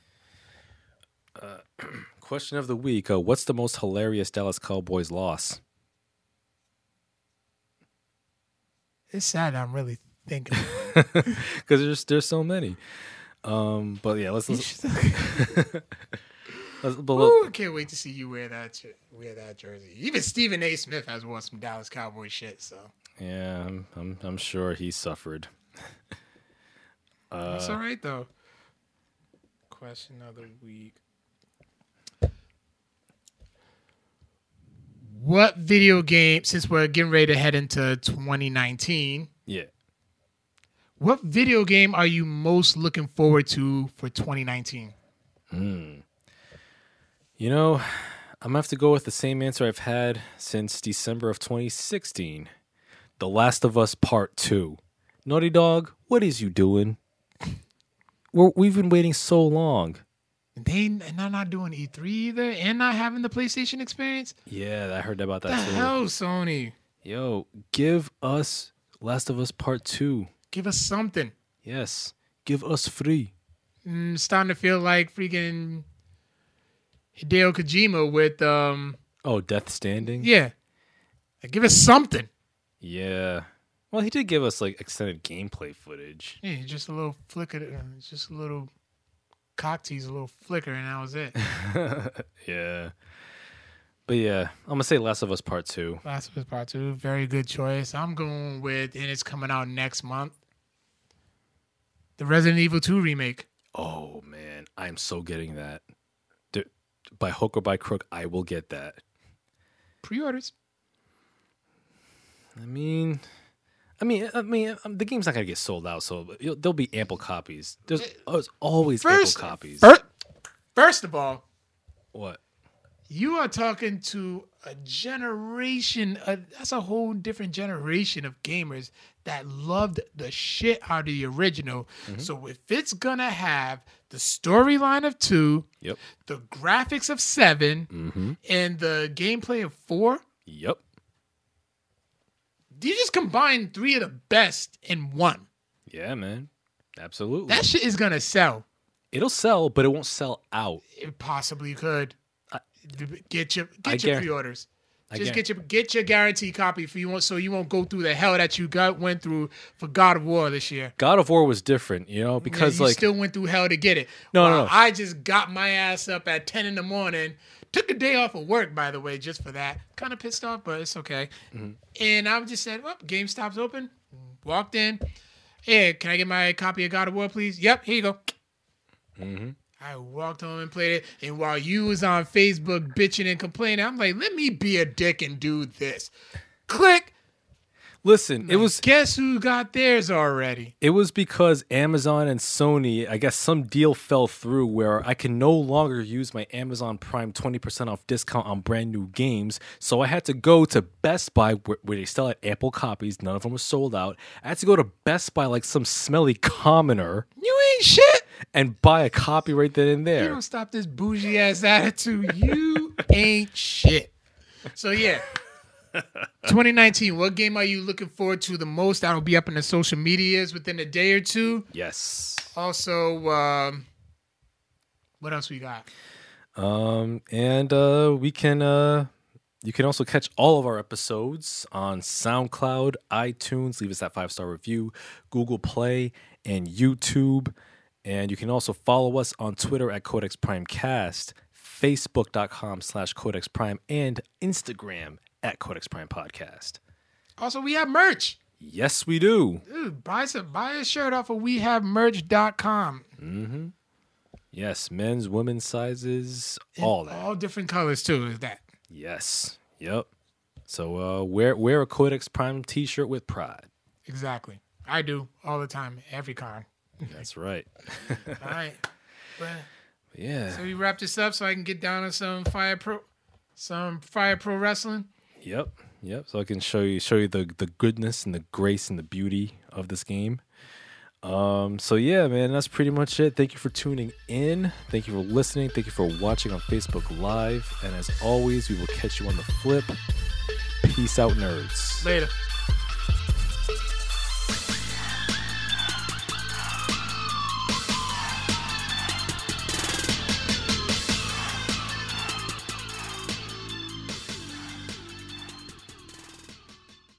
Speaker 1: Question of the week: uh, What's the most hilarious Dallas Cowboys loss?
Speaker 2: It's sad I'm really thinking.
Speaker 1: Because there's there's so many. Um, but yeah, let's let's, let's but
Speaker 2: Ooh, can't wait to see you wear that wear that jersey. Even Stephen A. Smith has worn some Dallas Cowboy shit, so
Speaker 1: yeah, I'm, I'm I'm sure he suffered.
Speaker 2: that's
Speaker 1: Uh,
Speaker 2: all right though. Question of the week: What video game? Since we're getting ready to head into 2019,
Speaker 1: yeah.
Speaker 2: what video game are you most looking forward to for 2019? Hmm.
Speaker 1: You know, I'm gonna have to go with the same answer I've had since December of 2016. The Last of Us Part Two. Naughty Dog, what is you doing? We're, we've been waiting so long.
Speaker 2: They and they're not doing E3 either, and not having the PlayStation experience.
Speaker 1: Yeah, I heard about
Speaker 2: The
Speaker 1: that too.
Speaker 2: hell, Sony?
Speaker 1: Yo, give us Last of Us Part Two.
Speaker 2: Give us something.
Speaker 1: Yes, give us free.
Speaker 2: Mm, starting to feel like freaking Hideo Kojima with um
Speaker 1: Oh, Death Stranding.
Speaker 2: yeah. Like, give us something.
Speaker 1: Yeah. Well, he did give us like extended gameplay footage.
Speaker 2: Yeah, just a little flick flicker, uh, just a little cock tease, a little flicker, and that was it.
Speaker 1: yeah. But yeah, I'm gonna say Last of Us Part Two.
Speaker 2: Last of Us Part Two, very good choice. I'm going with, and it's coming out next month. The Resident Evil Two remake.
Speaker 1: Oh man, I'm so getting that. Dude, by hook or by crook, I will get that.
Speaker 2: Pre-orders.
Speaker 1: I mean, I mean, I mean, um, the game's not gonna get sold out, so you'll- there'll be ample copies. There's, there's always
Speaker 2: First,
Speaker 1: ample copies.
Speaker 2: fir- first of all,
Speaker 1: what?
Speaker 2: you are talking to a generation uh, that's a whole different generation of gamers that loved the shit out of the original so if it's gonna have the storyline of two
Speaker 1: Yep.
Speaker 2: the graphics of 7
Speaker 1: Mm-hmm.
Speaker 2: and the gameplay of four
Speaker 1: Yep.
Speaker 2: You just combine three of the best in one
Speaker 1: Yeah, man. Absolutely.
Speaker 2: that shit is gonna sell
Speaker 1: It'll sell, but it won't sell out.
Speaker 2: it possibly could get your
Speaker 1: I
Speaker 2: get your
Speaker 1: guar-
Speaker 2: pre-orders
Speaker 1: I
Speaker 2: Just
Speaker 1: guar-
Speaker 2: get your get your guaranteed copy for you want so you won't go through the hell that you got went through for God of War this year.
Speaker 1: God of War was different, you know, because
Speaker 2: you
Speaker 1: like
Speaker 2: still went through hell to get it.
Speaker 1: No, no, no.
Speaker 2: I just got my ass up at ten in the morning. Took a day off of work, by the way, just for that. Kind of pissed off, but it's okay.
Speaker 1: Mm-hmm.
Speaker 2: And I just said, "Well, GameStop's open." Walked in. Hey, can I get my copy of God of War, please? Yep, here you go.
Speaker 1: Mm-hmm.
Speaker 2: I walked home and played it. And while you was on Facebook bitching and complaining, I'm like, let me be a dick and do this. Click.
Speaker 1: Listen, it was
Speaker 2: Guess who got theirs already?
Speaker 1: it was because Amazon and Sony, I guess some deal fell through where I can no longer use my Amazon Prime 20% off discount on brand new games. So I had to go to Best Buy where, where they still had ample copies. None of them were sold out. I had to go to Best Buy like some smelly commoner
Speaker 2: You ain't shit.
Speaker 1: and buy a copy right then and there.
Speaker 2: You don't stop this bougie ass attitude. You ain't shit. So yeah. 2019, what game are you looking forward to the most? That'll be up in the social medias within a day or two.
Speaker 1: Yes.
Speaker 2: Also, um, what else we got?
Speaker 1: Um, and uh, we can uh, you can also catch all of our episodes on SoundCloud, iTunes. Leave us that five star review, Google Play, and YouTube. And you can also follow us on Twitter at Codex Prime Cast, Facebook.com slash Codex Prime, and Instagram at Codex Prime Podcast.
Speaker 2: Also, we have merch.
Speaker 1: Yes, we do.
Speaker 2: Dude, buy some buy a shirt off of wehavemerch.com.
Speaker 1: Yes, men's, women's sizes, all that.
Speaker 2: All different colors too, is that.
Speaker 1: Yes. Yep. So uh, wear wear a Codex Prime T-shirt with pride.
Speaker 2: Exactly. I do all the time, every con.
Speaker 1: That's right.
Speaker 2: All right. But,
Speaker 1: Yeah.
Speaker 2: so we wrap this up so I can get down on some fire pro some fire pro wrestling.
Speaker 1: Yep. Yep. So I can show you show you the the goodness and the grace and the beauty of this game. Um, so yeah, man, that's pretty much it. Thank you for tuning in. Thank you for listening. Thank you for watching on Facebook Live. And as always, we will catch you on the flip. Peace out, nerds.
Speaker 2: Later.